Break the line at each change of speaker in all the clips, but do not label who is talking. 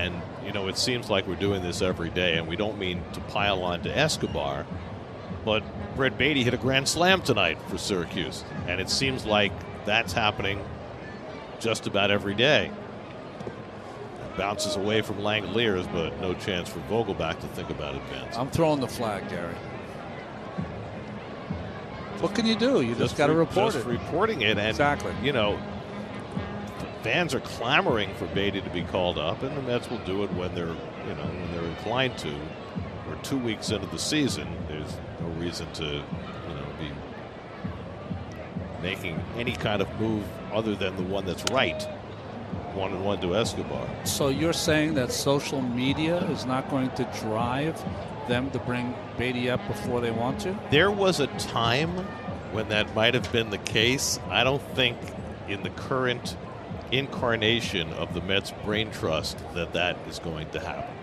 And, you know, it seems like we're doing this every day, and we don't mean to pile on to Escobar, but Brett Baty hit a grand slam tonight for Syracuse. And it seems like that's happening just about every day. Bounces away from Langeliers, but no chance for Vogelbach to think about advancing.
I'm throwing the flag, Gary. What can you do? You just, got to
re-
report
just
it.
reporting it, and
Exactly.
You know, fans are clamoring for Baty to be called up, and the Mets will do it when they're, you know, when they're inclined to. We're two weeks into the season. There's no reason to, you know, be making any kind of move other than the one that's right. One and one to Escobar.
So you're saying that social media is not going to drive them to bring Baty up before they want to?
There was a time when that might have been the case. I don't think in the current incarnation of the Mets brain trust that that is going to happen.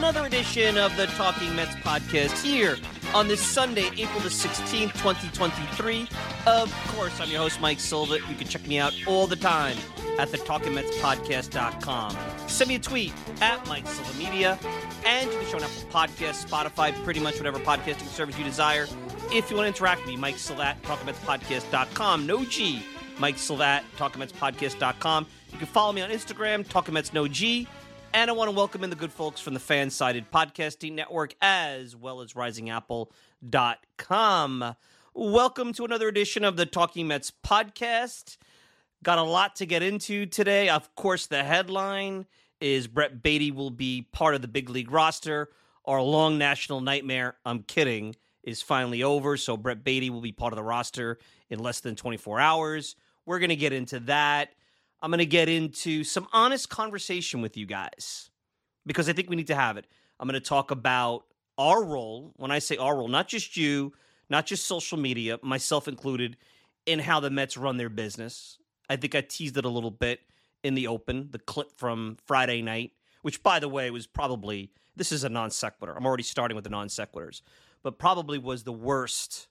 Another edition of the Talking Mets podcast here on this Sunday, April the 16th, 2023. Of course, I'm your host, Mike Silva. You can check me out all the time at the Talking Mets TalkingMetsPodcast.com. Send me a tweet at Mike Silva Media, and you can show on Apple Podcasts, Spotify, pretty much whatever podcasting service you desire. If you want to interact with me, Mike Silva at TalkingMetsPodcast.com. No G. Mike Silva at TalkingMetsPodcast.com. You can follow me on Instagram, Talking Mets No G. And I want to welcome in the good folks from the Fan Sided Podcasting Network as well as RisingApple.com. Welcome to another edition of the Talking Mets podcast. Got a lot to get into today. Of course, the headline is Brett Baty will be part of the big league roster. Our long national nightmare, I'm kidding, is finally over. So Brett Baty will be part of the roster in less than 24 hours. We're going to get into that. I'm going to get into some honest conversation with you guys because I think we need to have it. I'm going to talk about our role. When I say our role, not just you, not just social media, myself included, in how the Mets run their business. I think I teased it a little bit in the open, the clip from Friday night, which, by the way, was probably this is a non sequitur. I'm already starting with the non sequiturs, but probably was the worst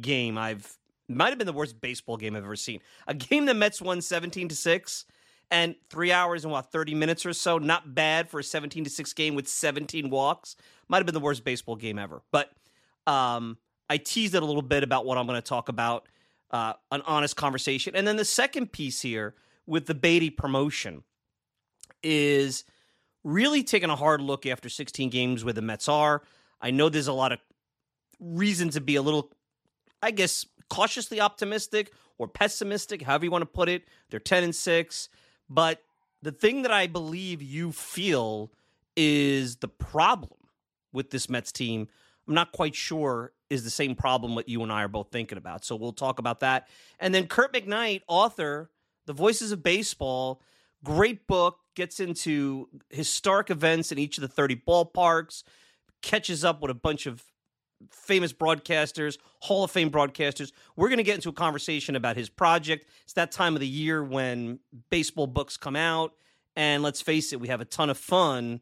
game I've might have been the worst baseball game I've ever seen. A game the Mets won 17 to 6 and 3 hours and what 30 minutes or so, not bad for a 17 to 6 game with 17 walks. Might have been the worst baseball game ever. But um I teased it a little bit about what I'm going to talk about, uh, an honest conversation. And then the second piece here with the Baty promotion is really taking a hard look after 16 games where the Mets are. I know there's a lot of reason to be a little, I guess, cautiously optimistic or pessimistic, however you want to put it. They're 10 and 6. But the thing that I believe you feel is the problem with this Mets team, I'm not quite sure is the same problem what you and I are both thinking about. So we'll talk about that. And then Kirk McKnight, author, The Voices of Baseball, great book, gets into historic events in each of the 30 ballparks, catches up with a bunch of famous broadcasters, Hall of Fame broadcasters. We're going to get into a conversation about his project. It's that time of the year when baseball books come out. And let's face it, we have a ton of fun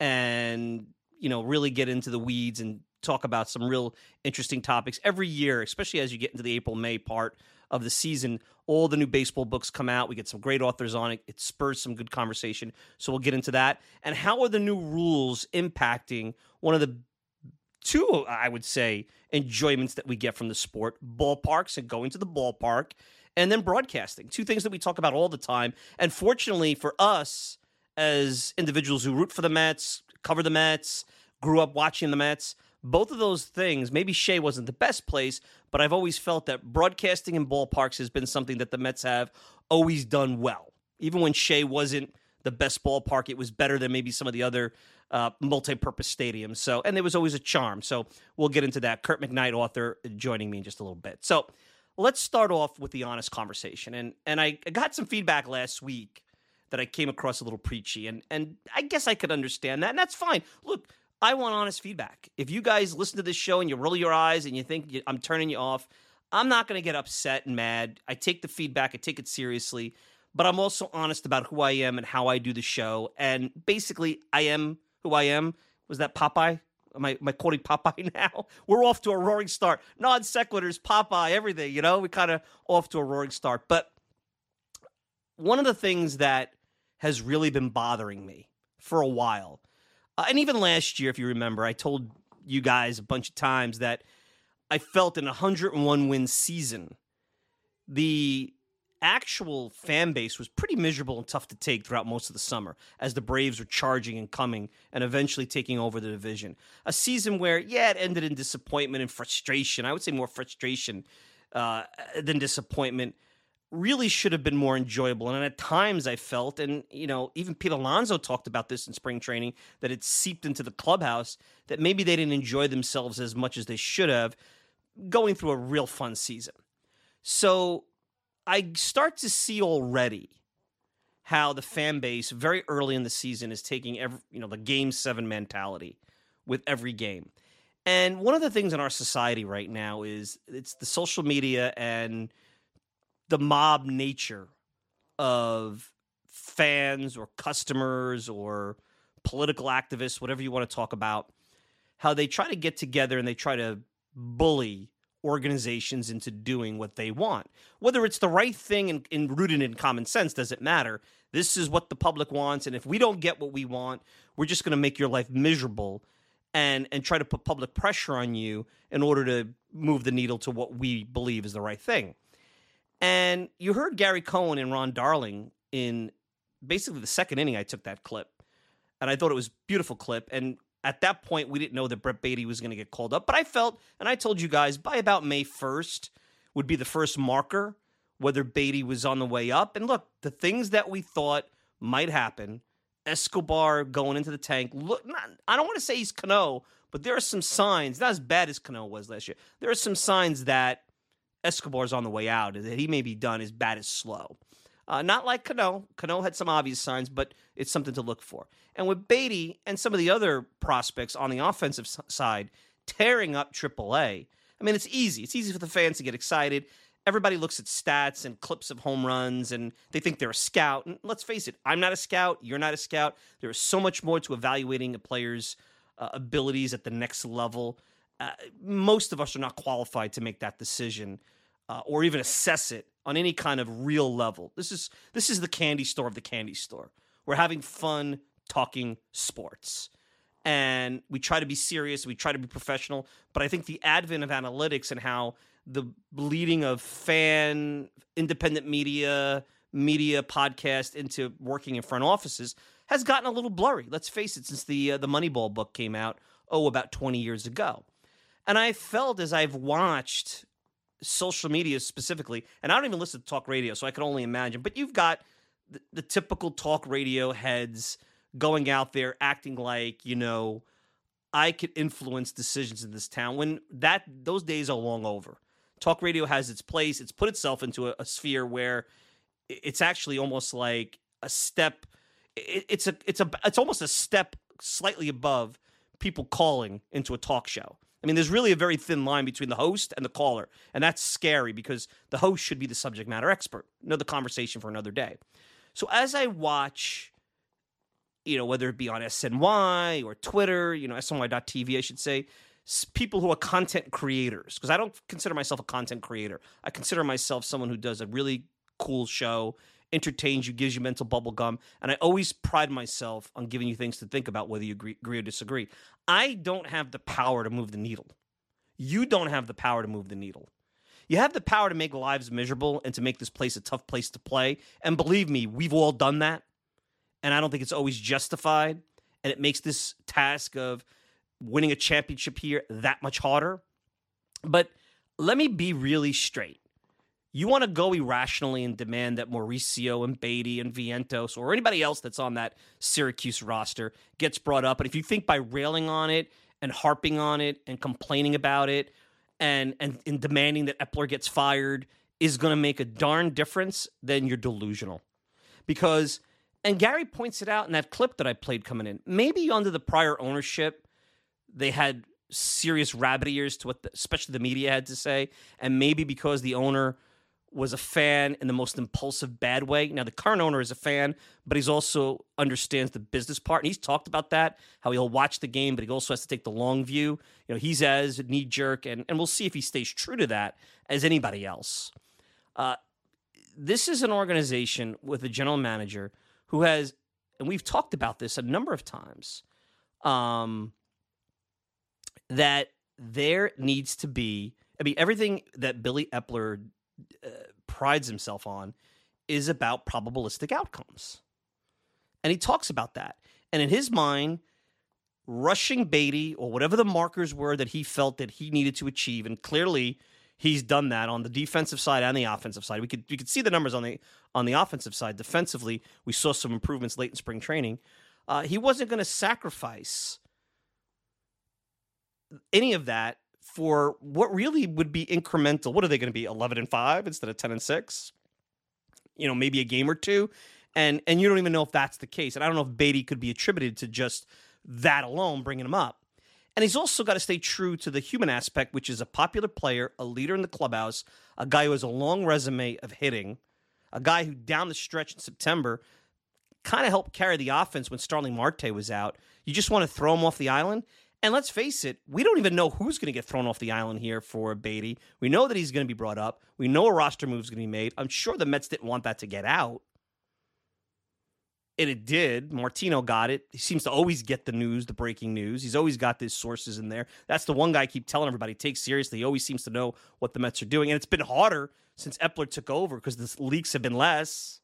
and, you know, really get into the weeds and talk about some real interesting topics every year, especially as you get into the April May part of the season. All the new baseball books come out. We get some great authors on it. It spurs some good conversation. So we'll get into that. And how are the new rules impacting one of the two, I would say, enjoyments that we get from the sport ballparks and going to the ballpark, and then broadcasting. Two things that we talk about all the time. And fortunately for us, as individuals who root for the Mets, cover the Mets, grew up watching the Mets. Both of those things, maybe Shea wasn't the best place, but I've always felt that broadcasting in ballparks has been something that the Mets have always done well. Even when Shea wasn't the best ballpark, it was better than maybe some of the other uh, multi-purpose stadium. So, and there was always a charm. So, we'll get into that. Kirk McKnight, author, joining me in just a little bit. So, let's start off with the honest conversation. And and I got some feedback last week that I came across a little preachy, and and I guess I could understand that, and that's fine. Look, I want honest feedback. If you guys listen to this show and you roll your eyes and you think I'm turning you off, I'm not going to get upset and mad. I take the feedback, I take it seriously, but I'm also honest about who I am and how I do the show. And basically, I am who I am. Was that Popeye? Am I, am I quoting Popeye now? We're off to a roaring start. Non sequiturs, Popeye, everything, you know, we kind of off to a roaring start. But one of the things that has really been bothering me for a while, uh, and even last year, if you remember, I told you guys a bunch of times that I felt in a 101 win season, the actual fan base was pretty miserable and tough to take throughout most of the summer as the Braves were charging and coming and eventually taking over the division. A season where, yeah, it ended in disappointment and frustration. I would say more frustration uh, than disappointment. Really should have been more enjoyable. And at times I felt, and you know, even Pete Alonso talked about this in spring training, that it seeped into the clubhouse that maybe they didn't enjoy themselves as much as they should have going through a real fun season. So I start to see already how the fan base very early in the season is taking every you know the game seven mentality with every game. And one of the things in our society right now is it's the social media and the mob nature of fans or customers or political activists, whatever you want to talk about, how they try to get together and they try to bully organizations into doing what they want. Whether it's the right thing and, and, rooted in common sense doesn't matter. This is what the public wants, and if we don't get what we want, we're just going to make your life miserable and and try to put public pressure on you in order to move the needle to what we believe is the right thing. And you heard Gary Cohen and Ron Darling in basically the second inning. I took that clip, and I thought it was beautiful clip. And at that point, we didn't know that Brett Baty was going to get called up. But I felt, and I told you guys, by about May 1st would be the first marker whether Baty was on the way up. And look, the things that we thought might happen, Escobar going into the tank. Look, not, I don't want to say he's Cano, but there are some signs, not as bad as Cano was last year. There are some signs that Escobar's on the way out, that he may be done as bad as slow. Uh, not like Cano. Cano had some obvious signs, but it's something to look for. And with Baty and some of the other prospects on the offensive side tearing up AAA, I mean, it's easy. It's easy for the fans to get excited. Everybody looks at stats and clips of home runs and they think they're a scout. And let's face it, I'm not a scout. You're not a scout. There is so much more to evaluating a player's uh, abilities at the next level. Uh, most of us are not qualified to make that decision uh, or even assess it on any kind of real level. This is this is the candy store of the candy store. We're having fun talking sports. And we try to be serious, we try to be professional, but I think the advent of analytics and how the bleeding of fan independent media, media podcast into working in front offices has gotten a little blurry. Let's face it, since the uh, the Moneyball book came out, oh, about 20 years ago. And I felt as I've watched social media specifically, and I don't even listen to talk radio, so I can only imagine. But you've got the, the typical talk radio heads going out there acting like you know I could influence decisions in this town. When that those days are long over. Talk radio has its place. It's put itself into a, a sphere where it's actually almost like a step. It, it's a it's a it's almost a step slightly above people calling into a talk show. I mean, there's really a very thin line between the host and the caller, and that's scary because the host should be the subject matter expert. Another conversation for another day. So as I watch, you know, whether it be on SNY or Twitter, you know, SNY.TV, I should say, people who are content creators, because I don't consider myself a content creator. I consider myself someone who does a really cool show entertains you, gives you mental bubble gum. And I always pride myself on giving you things to think about, whether you agree, agree or disagree. I don't have the power to move the needle. You don't have the power to move the needle. You have the power to make lives miserable and to make this place a tough place to play. And believe me, we've all done that. And I don't think it's always justified. And it makes this task of winning a championship here that much harder. But let me be really straight. You want to go irrationally and demand that Mauricio and Baty and Vientos or anybody else that's on that Syracuse roster gets brought up. And if you think by railing on it and harping on it and complaining about it and and, and demanding that Eppler gets fired is going to make a darn difference, then you're delusional. Because and Gary points it out in that clip that I played coming in. Maybe under the prior ownership, they had serious rabbit ears to what, the, especially the media had to say, and maybe because the owner was a fan in the most impulsive bad way. Now the current owner is a fan, but he's also understands the business part, and he's talked about that how he'll watch the game, but he also has to take the long view. You know, he's as knee jerk, and and we'll see if he stays true to that as anybody else. Uh, this is an organization with a general manager who has, and we've talked about this a number of times. Um, that there needs to be, I mean, everything that Billy Eppler uh, prides himself on is about probabilistic outcomes. And he talks about that. And in his mind, rushing Baty or whatever the markers were that he felt that he needed to achieve, and clearly he's done that on the defensive side and the offensive side. We could we could see the numbers on the on the offensive side. Defensively, we saw some improvements late in spring training. Uh, he wasn't going to sacrifice any of that for what really would be incremental. What are they going to be? 11 and 5 instead of 10 and 6? You know, maybe a game or two. And and you don't even know if that's the case. And I don't know if Baty could be attributed to just that alone bringing him up. And he's also got to stay true to the human aspect, which is a popular player, a leader in the clubhouse, a guy who has a long resume of hitting, a guy who down the stretch in September kind of helped carry the offense when Starling Marte was out. You just want to throw him off the island. And let's face it, we don't even know who's going to get thrown off the island here for Baty. We know that he's going to be brought up. We know a roster move is going to be made. I'm sure the Mets didn't want that to get out. And it did. Martino got it. He seems to always get the news, the breaking news. He's always got his sources in there. That's the one guy I keep telling everybody take seriously. He always seems to know what the Mets are doing. And it's been harder since Eppler took over because the leaks have been less.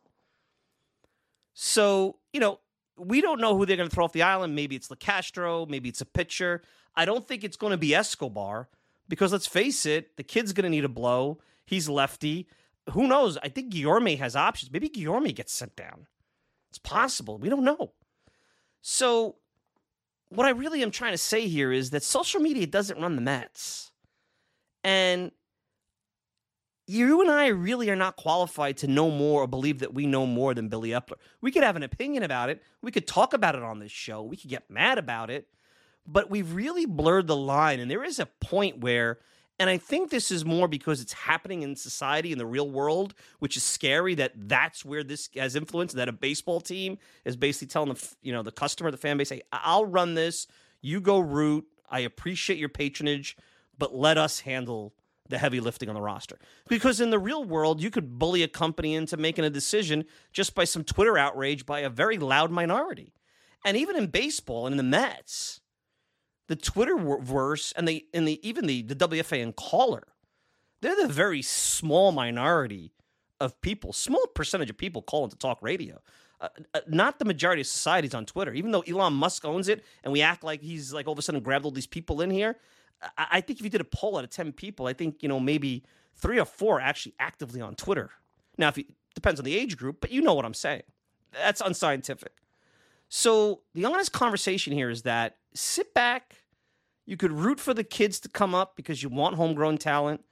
So, you know, we don't know who they're going to throw off the island. Maybe it's Locastro. Maybe it's a pitcher. I don't think it's going to be Escobar because let's face it, the kid's going to need a blow. He's lefty. Who knows? I think Guillorme has options. Maybe Guillorme gets sent down. It's possible. We don't know. So, what I really am trying to say here is that social media doesn't run the Mets. And you and I really are not qualified to know more or believe that we know more than Billy Eppler. We could have an opinion about it. We could talk about it on this show. We could get mad about it. But we've really blurred the line. And there is a point where, and I think this is more because it's happening in society, in the real world, which is scary that that's where this has influence, that a baseball team is basically telling the, you know, the customer, the fan base, hey, I'll run this. You go root. I appreciate your patronage, but let us handle the heavy lifting on the roster. Because in the real world, you could bully a company into making a decision just by some Twitter outrage by a very loud minority. And even in baseball and in the Mets, the Twitterverse and the and the even the the WFA and caller, they're the very small minority of people, small percentage of people calling to talk radio. Uh, uh, not the majority of societies on Twitter. Even though Elon Musk owns it, and we act like he's like all of a sudden grabbed all these people in here, I think if you did a poll out of 10 people, I think, you know, maybe three or four actually actively on Twitter. Now, if it depends on the age group, but you know what I'm saying. That's unscientific. So the honest conversation here is that sit back. You could root for the kids to come up because you want homegrown talent,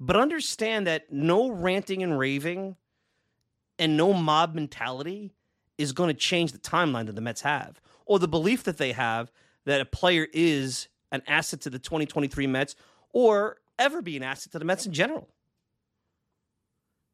but understand that no ranting and raving and no mob mentality is going to change the timeline that the Mets have or the belief that they have that a player is an asset to the 2023 Mets or ever be an asset to the Mets in general.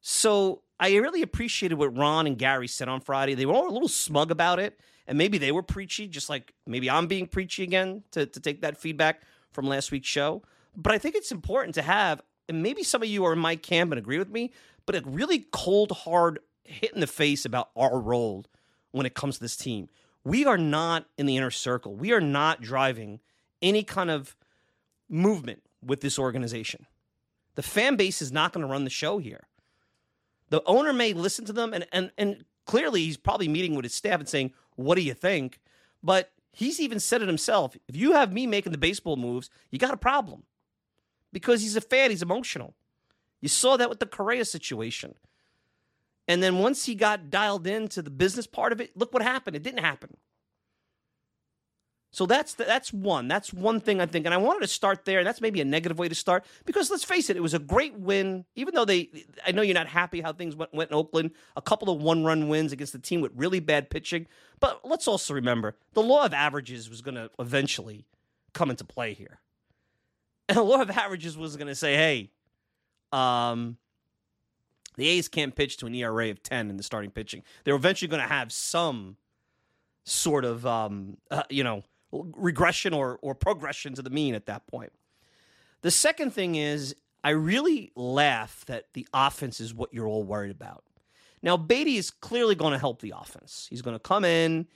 So I really appreciated what Ron and Gary said on Friday. They were all a little smug about it, and maybe they were preachy, just like maybe I'm being preachy again to, to take that feedback from last week's show. But I think it's important to have, and maybe some of you are in my camp and agree with me, but a really cold, hard hit in the face about our role when it comes to this team. We are not in the inner circle. We are not driving any kind of movement with this organization. The fan base is not going to run the show here. The owner may listen to them, and, and, and clearly he's probably meeting with his staff and saying, What do you think? But he's even said it himself. If you have me making the baseball moves, you got a problem. Because he's a fan, he's emotional. You saw that with the Correa situation. And then once he got dialed into the business part of it, look what happened. It didn't happen. So that's the, that's one. That's one thing I think, and I wanted to start there. And that's maybe a negative way to start because let's face it, it was a great win. Even though they, I know you're not happy how things went, went in Oakland. A couple of one-run wins against the team with really bad pitching. But let's also remember the law of averages was going to eventually come into play here, and the law of averages was going to say, hey, um, the A's can't pitch to an ERA of 10 in the starting pitching. They're eventually going to have some sort of, um, uh, you know, regression or, or progression to the mean at that point. The second thing is, I really laugh that the offense is what you're all worried about. Now, Baty is clearly going to help the offense. He's going to come in,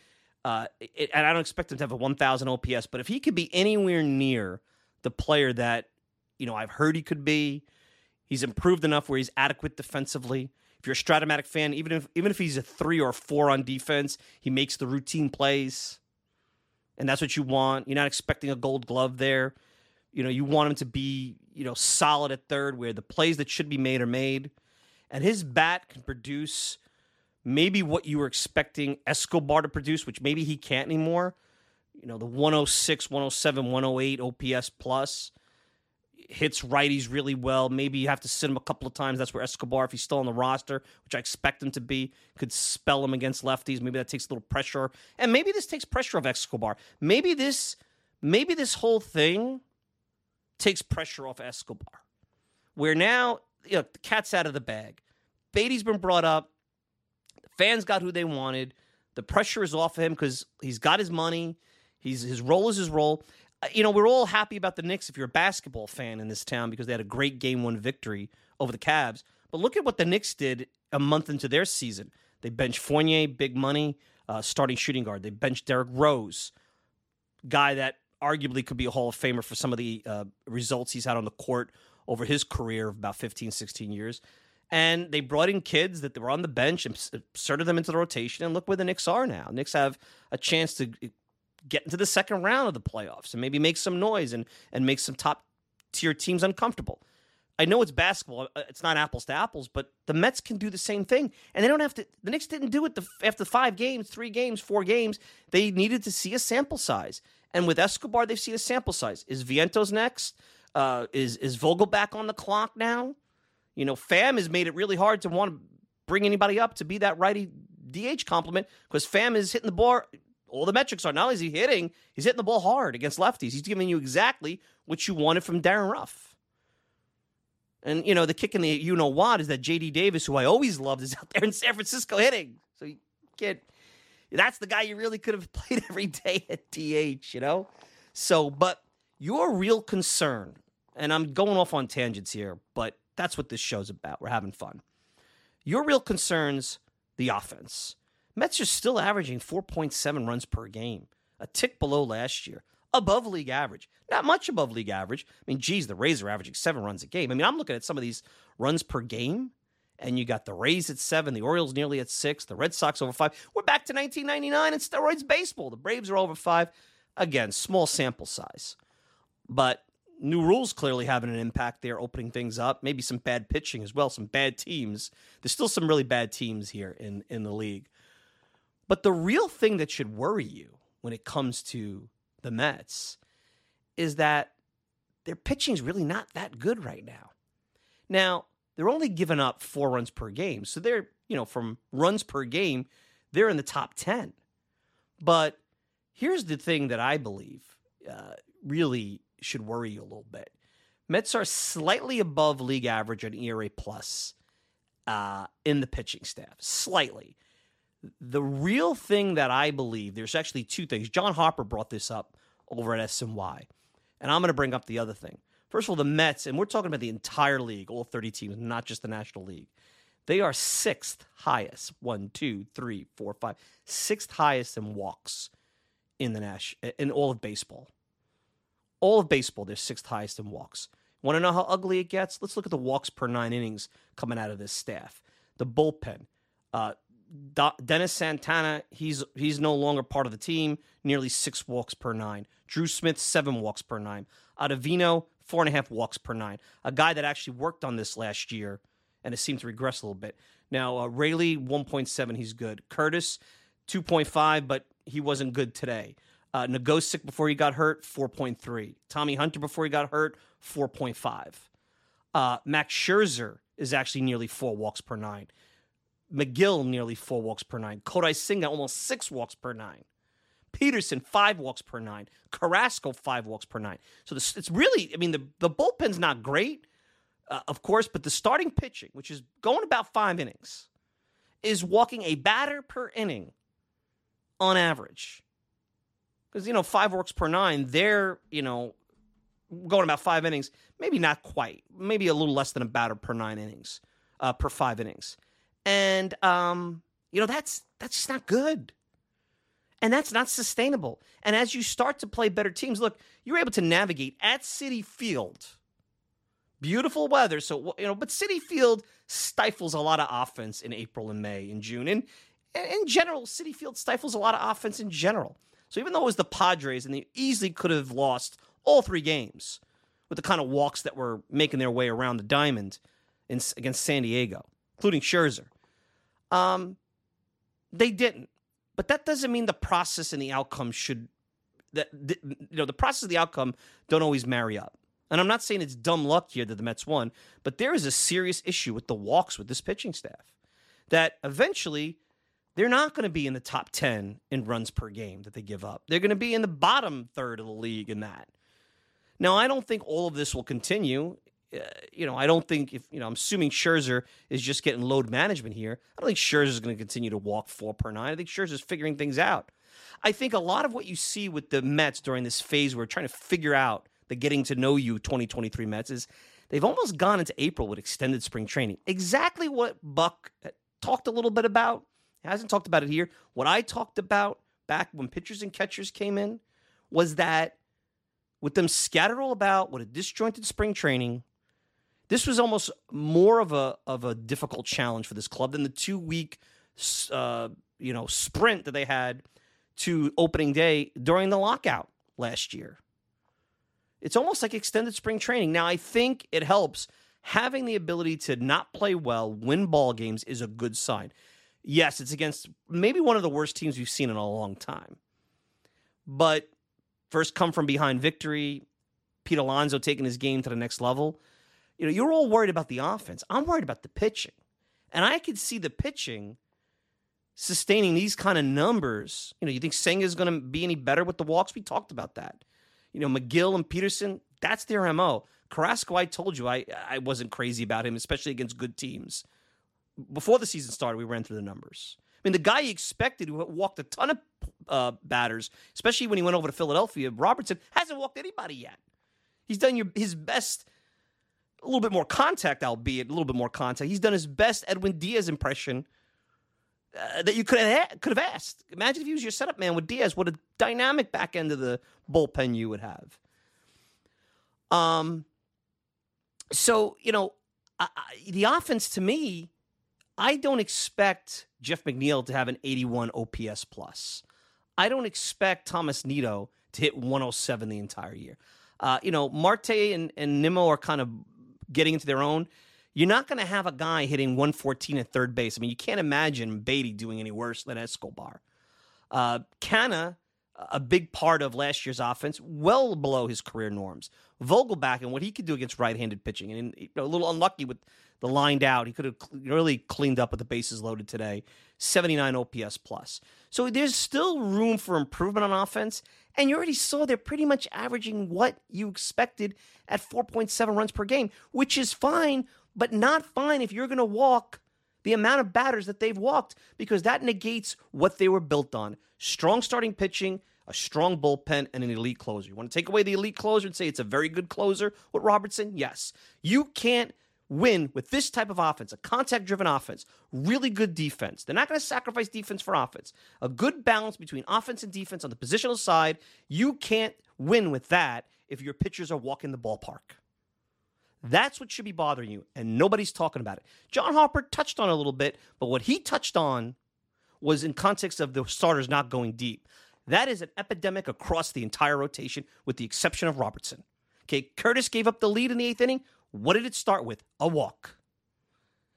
uh, and I don't expect him to have a 1,000 OPS, but if he could be anywhere near the player that, you know, I've heard he could be, he's improved enough where he's adequate defensively. If you're a Strat-O-Matic fan, even if even if he's a three or four on defense, he makes the routine plays and that's what you want. You're not expecting a gold glove there. You know, you want him to be, you know, solid at third where the plays that should be made are made. And his bat can produce maybe what you were expecting Escobar to produce, which maybe he can't anymore. You know, the 106, 107, 108 OPS plus hits righties really well. Maybe you have to sit him a couple of times. That's where Escobar, if he's still on the roster, which I expect him to be, could spell him against lefties. Maybe that takes a little pressure, and maybe this takes pressure off Escobar. Maybe this, maybe this whole thing takes pressure off Escobar, where now you know the cat's out of the bag. Baty's been brought up. Fans got who they wanted. The pressure is off of him because he's got his money. He's his role is his role. Uh, you know, we're all happy about the Knicks if you're a basketball fan in this town because they had a great game one victory over the Cavs. But look at what the Knicks did a month into their season. They benched Fournier, big money, uh, starting shooting guard. They benched Derrick Rose, guy that arguably could be a Hall of Famer for some of the uh, results he's had on the court over his career of about 15, 16 years. And they brought in kids that were on the bench and inserted them into the rotation. And look where the Knicks are now. Knicks have a chance to get into the second round of the playoffs and maybe make some noise and and make some top tier teams uncomfortable. I know it's basketball; uh, it's not apples to apples, but the Mets can do the same thing, and they don't have to. The Knicks didn't do it the, after five games, three games, four games. They needed to see a sample size, and with Escobar, they've seen a sample size. Is Vientos next? Uh, is is Vogelbach on the clock now? You know, Pham has made it really hard to want to bring anybody up to be that righty DH complement because Pham is hitting the ball all the metrics are not only is he hitting, he's hitting the ball hard against lefties. He's giving you exactly what you wanted from Darin Ruf. And you know the kick in the you know what is that J.D. Davis, who I always loved, is out there in San Francisco hitting. So you can't. That's the guy you really could have played every day at DH. You know. So, but your real concern, and I'm going off on tangents here, but that's what this show's about. We're having fun. Your real concerns, the offense. Mets are still averaging 4.7 runs per game, a tick below last year, above league average. Not much above league average. I mean, geez, the Rays are averaging seven runs a game. I mean, I'm looking at some of these runs per game, and you got the Rays at seven, the Orioles nearly at six, the Red Sox over five. We're back to 1999 and steroids baseball. The Braves are over five. Again, small sample size. But new rules clearly having an impact there, opening things up. Maybe some bad pitching as well, some bad teams. There's still some really bad teams here in, in the league. But the real thing that should worry you when it comes to the Mets is that their pitching is really not that good right now. Now, they're only giving up four runs per game. So they're, you know, from runs per game, they're in the top 10. But here's the thing that I believe uh, really should worry you a little bit. Mets are slightly above league average on ERA plus uh, in the pitching staff, slightly. The real thing that I believe, there's actually two things. John Harper brought this up over at SNY, and I'm going to bring up the other thing. First of all, the Mets, and we're talking about the entire league, all 30 teams, not just the National League. They are sixth highest, one, two, three, four, five, sixth highest in walks in the Nash in all of baseball. All of baseball, they're sixth highest in walks. Want to know how ugly it gets? Let's look at the walks per nine innings coming out of this staff. The bullpen, uh, Dennis Santana, he's he's no longer part of the team. Nearly six walks per nine. Drew Smith, seven walks per nine. Ottavino, four and a half walks per nine. A guy that actually worked on this last year and it seemed to regress a little bit. Now, uh, Raley, 1.7, he's good. Curtiss, 2.5, but he wasn't good today. Uh, Nogosek before he got hurt, 4.3. Tommy Hunter before he got hurt, 4.5. Uh, Max Scherzer is actually nearly four walks per nine. Megill, nearly four walks per nine. Kodai Senga, almost six walks per nine. Peterson, five walks per nine. Carrasco, five walks per nine. So this, it's really, I mean, the, the bullpen's not great, uh, of course, but the starting pitching, which is going about five innings, is walking a batter per inning on average. Because, you know, five walks per nine, they're, you know, going about five innings, maybe not quite, maybe a little less than a batter per nine innings, uh, per five innings. And, um, you know, that's, that's just not good. And that's not sustainable. And as you start to play better teams, look, you're able to navigate at Citi Field. Beautiful weather, so you know, but Citi Field stifles a lot of offense in April and May and June. And in general, Citi Field stifles a lot of offense in general. So even though it was the Padres and they easily could have lost all three games with the kind of walks that were making their way around the diamond in, against San Diego, including Scherzer, um, they didn't. But that doesn't mean the process and the outcome should that you know the process of the outcome don't always marry up. And I'm not saying it's dumb luck here that the Mets won, but there is a serious issue with the walks with this pitching staff. That eventually they're not going to be in the top 10 in runs per game that they give up. They're going to be in the bottom third of the league in that. Now, I don't think all of this will continue. Uh, you know, I don't think if, you know, I'm assuming Scherzer is just getting load management here. I don't think Scherzer is going to continue to walk four per nine. I think Scherzer is figuring things out. I think a lot of what you see with the Mets during this phase where we're trying to figure out the getting to know you 2023 Mets is they've almost gone into April with extended spring training. Exactly what Buck talked a little bit about. He hasn't talked about it here. What I talked about back when pitchers and catchers came in was that with them scattered all about with a disjointed spring training, this was almost more of a of a difficult challenge for this club than the two week uh, you know sprint that they had to opening day during the lockout last year. It's almost like extended spring training. Now I think it helps having the ability to not play well, win ball games is a good sign. Yes, it's against maybe one of the worst teams we've seen in a long time. But first come from behind victory, Pete Alonso taking his game to the next level. You know, you're all worried about the offense. I'm worried about the pitching. And I could see the pitching sustaining these kind of numbers. You know, you think Senga is going to be any better with the walks? We talked about that. You know, Megill and Peterson, that's their MO. Carrasco, I told you I, I wasn't crazy about him, especially against good teams. Before the season started, we ran through the numbers. I mean, the guy you expected who walked a ton of uh, batters, especially when he went over to Philadelphia, Robertson, hasn't walked anybody yet. He's done your, his best, a little bit more contact, albeit a little bit more contact. He's done his best Edwin Diaz impression uh, that you could have could have asked. Imagine if he was your setup man with Diaz. What a dynamic back end of the bullpen you would have. Um. So you know, I, I, the offense to me, I don't expect Jeff McNeil to have an 81 OPS plus. I don't expect Thomas Nido to hit 107 the entire year. Uh, you know, Marte and, and Nimmo are kind of getting into their own. You're not going to have a guy hitting 114 at third base. I mean, you can't imagine Baty doing any worse than Escobar. Uh, Canha, a big part of last year's offense, well below his career norms. Vogelbach and what he could do against right-handed pitching, and you know, a little unlucky with the lined out. He could have really cleaned up with the bases loaded today. 79 OPS plus. So there's still room for improvement on offense. And you already saw they're pretty much averaging what you expected at 4.7 runs per game, which is fine but not fine if you're going to walk the amount of batters that they've walked because that negates what they were built on strong starting pitching, a strong bullpen, and an elite closer. You want to take away the elite closer and say it's a very good closer with Robertson? Yes. You can't win with this type of offense, a contact driven offense, really good defense. They're not going to sacrifice defense for offense. A good balance between offense and defense on the positional side. You can't win with that if your pitchers are walking the ballpark. That's what should be bothering you, and nobody's talking about it. John Harper touched on a little bit, but what he touched on was in context of the starters not going deep. That is an epidemic across the entire rotation, with the exception of Robertson. Okay, Curtiss gave up the lead in the eighth inning. What did it start with? A walk.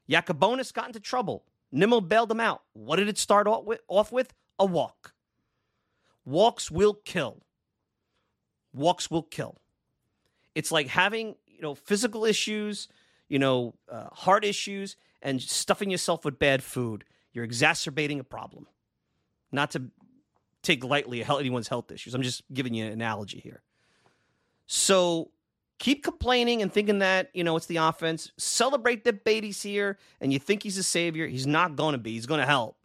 Yacabonis got into trouble. Nimmo bailed him out. What did it start off with? Off with? A walk. Walks will kill. Walks will kill. It's like having you know physical issues, you know uh, heart issues, and stuffing yourself with bad food. You're exacerbating a problem. Not to take lightly anyone's health issues. I'm just giving you an analogy here. So keep complaining and thinking that, you know, it's the offense. Celebrate that Baty's here and you think he's a savior. He's not going to be. He's going to help.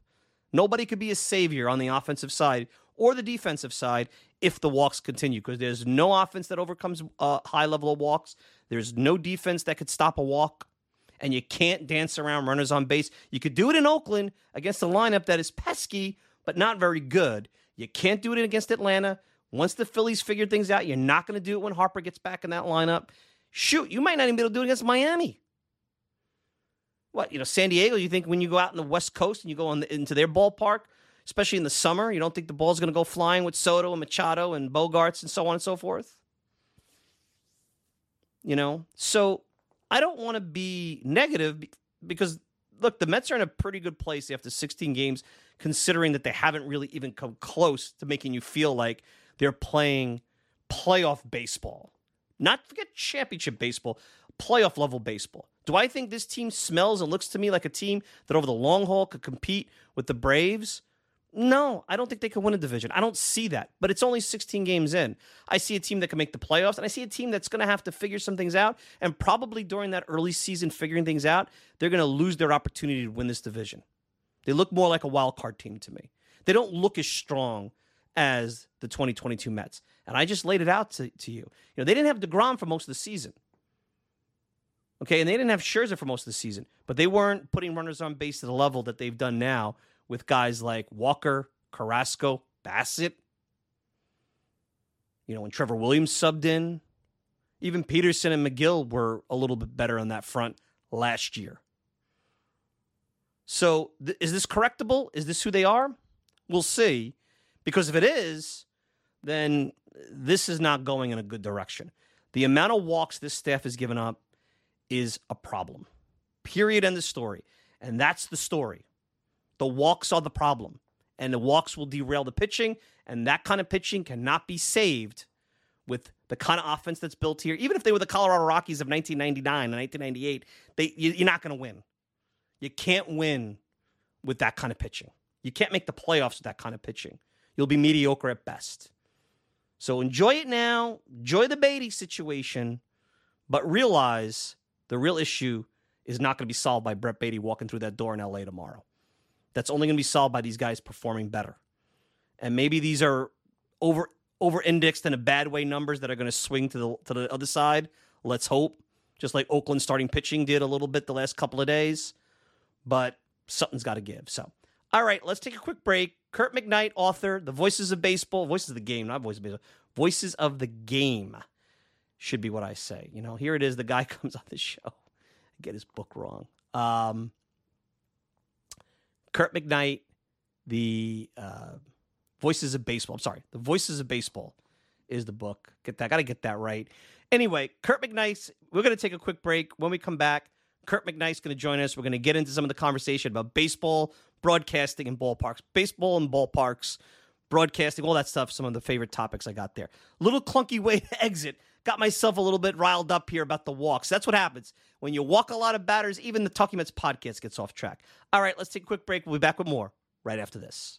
Nobody could be a savior on the offensive side or the defensive side if the walks continue because there's no offense that overcomes a high level of walks. There's no defense that could stop a walk. And you can't dance around runners on base. You could do it in Oakland against a lineup that is pesky, but not very good. You can't do it against Atlanta. Once the Phillies figure things out, you're not going to do it when Harper gets back in that lineup. Shoot, you might not even be able to do it against Miami. What, you know, San Diego, you think when you go out in the West Coast and you go on the, into their ballpark, especially in the summer, you don't think the ball's going to go flying with Soto and Machado and Bogaerts and so on and so forth? You know, so I don't want to be negative because, look, the Mets are in a pretty good place after 16 games, considering that they haven't really even come close to making you feel like – they're playing playoff baseball. Not forget championship baseball, playoff level baseball. Do I think this team smells and looks to me like a team that over the long haul could compete with the Braves? No, I don't think they could win a division. I don't see that. But it's only 16 games in. I see a team that can make the playoffs, and I see a team that's going to have to figure some things out. And probably during that early season, figuring things out, they're going to lose their opportunity to win this division. They look more like a wild card team to me. They don't look as strong as the 2022 Mets. And I just laid it out to, to you. You know, they didn't have DeGrom for most of the season. Okay, and they didn't have Scherzer for most of the season, but they weren't putting runners on base to the level that they've done now with guys like Walker, Carrasco, Bassitt, You know, when Trevor Williams subbed in, even Peterson and Megill were a little bit better on that front last year. So, th- is this correctable? Is this who they are? We'll see. Because if it is, then this is not going in a good direction. The amount of walks this staff has given up is a problem. Period. End of story. And that's the story. The walks are the problem. And the walks will derail the pitching. And that kind of pitching cannot be saved with the kind of offense that's built here. Even if they were the Colorado Rockies of 1999 and 1998, they, you're not going to win. You can't win with that kind of pitching. You can't make the playoffs with that kind of pitching you'll be mediocre at best. So enjoy it now, enjoy the Baty situation, but realize the real issue is not going to be solved by Brett Baty walking through that door in LA tomorrow. That's only going to be solved by these guys performing better. And maybe these are over over indexed in a bad way numbers that are going to swing to the to the other side. Let's hope. Just like Oakland starting pitching did a little bit the last couple of days. But something's got to give. So, all right, let's take a quick break. Kirk McKnight, author, The Voices of Baseball, Voices of the Game, not Voices of Baseball, Voices of the Game should be what I say. You know, here it is. The guy comes on the show. I get his book wrong. Um, Kirk McKnight, The uh, Voices of Baseball. I'm sorry, The Voices of Baseball is the book. Get that. Got to get that right. Anyway, Kirk McKnight, we're going to take a quick break. When we come back, Kirk McKnight's going to join us. We're going to get into some of the conversation about baseball, broadcasting, and ballparks. Baseball and ballparks, broadcasting, all that stuff. Some of the favorite topics I got there. Little clunky way to exit. Got myself a little bit riled up here about the walks. That's what happens when you walk a lot of batters. Even the Talking Mets podcast gets off track. All right, let's take a quick break. We'll be back with more right after this.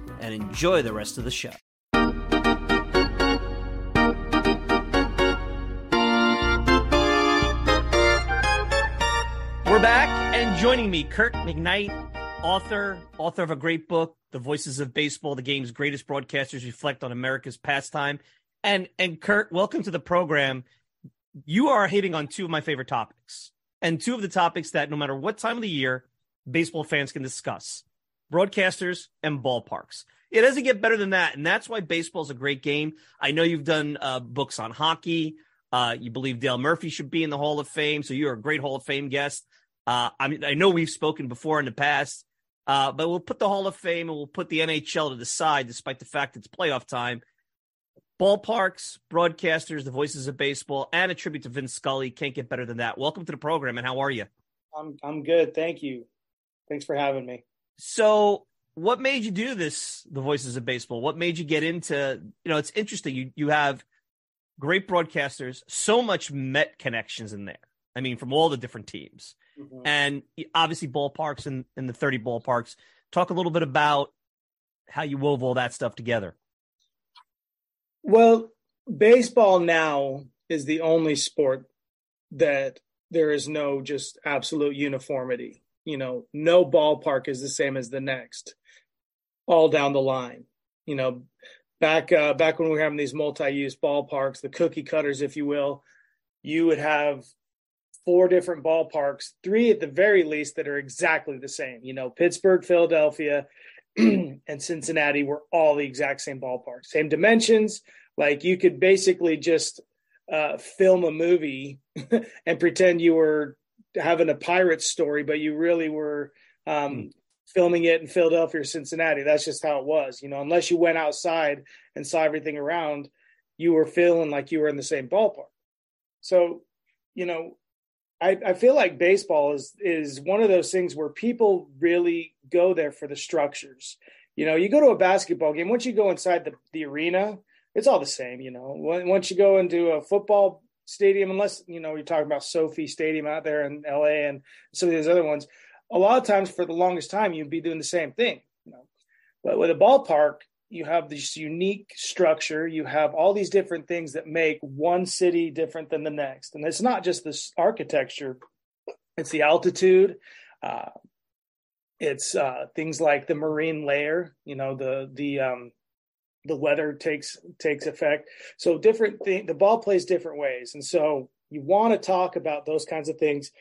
and enjoy the rest of the show. We're back, and joining me, Kirk McKnight, author, author of a great book, the voices of baseball, the game's greatest broadcasters reflect on America's pastime. And and Kirk, welcome to the program. You are hitting on two of my favorite topics, and two of the topics that no matter what time of the year, baseball fans can discuss: broadcasters and ballparks. It doesn't get better than that, and that's why baseball is a great game. I know you've done uh, books on hockey. Uh, you believe Dale Murphy should be in the Hall of Fame, so you're a great Hall of Fame guest. Uh, I mean, I know we've spoken before in the past, uh, but we'll put the Hall of Fame and we'll put the NHL to the side, despite the fact it's playoff time. Ballparks, broadcasters, the voices of baseball, and a tribute to Vince Scully. Can't get better than that. Welcome to the program, and how are you?
I'm I'm good, thank you. Thanks for having me.
So, what made you do this? The voices of baseball. What made you get into? You know, it's interesting. You you have great broadcasters, so much Met connections in there. I mean, from all the different teams, mm-hmm. and obviously ballparks and in, in the 30 ballparks. Talk a little bit about how you wove all that stuff together.
Well, baseball now is the only sport that there is no just absolute uniformity. You know, no ballpark is the same as the next, all down the line. You know, back uh, back when we were having these multi-use ballparks, the cookie cutters, if you will, you would have four different ballparks, three at the very least that are exactly the same. You know, Pittsburgh, Philadelphia, and Cincinnati were all the exact same ballpark, same dimensions. Like you could basically just uh, film a movie and pretend you were having a pirate story, but you really were um, mm filming it in Philadelphia or Cincinnati. That's just how it was. You know, unless you went outside and saw everything around, you were feeling like you were in the same ballpark. So, you know, I, I feel like baseball is is one of those things where people really go there for the structures. You know, you go to a basketball game, once you go inside the, the arena, it's all the same, you know. Once you go into a football stadium, unless, you know, you're talking about SoFi Stadium out there in LA and some of these other ones, a lot of times for the longest time you'd be doing the same thing you know. But with a ballpark you have this unique structure. You have all these different things that make one city different than the next. And it's not just this architecture. It's the altitude. Uh, it's uh, things like the marine layer you know the the um, the weather takes takes effect so different thing the ball plays different ways and so you want to talk about those kinds of things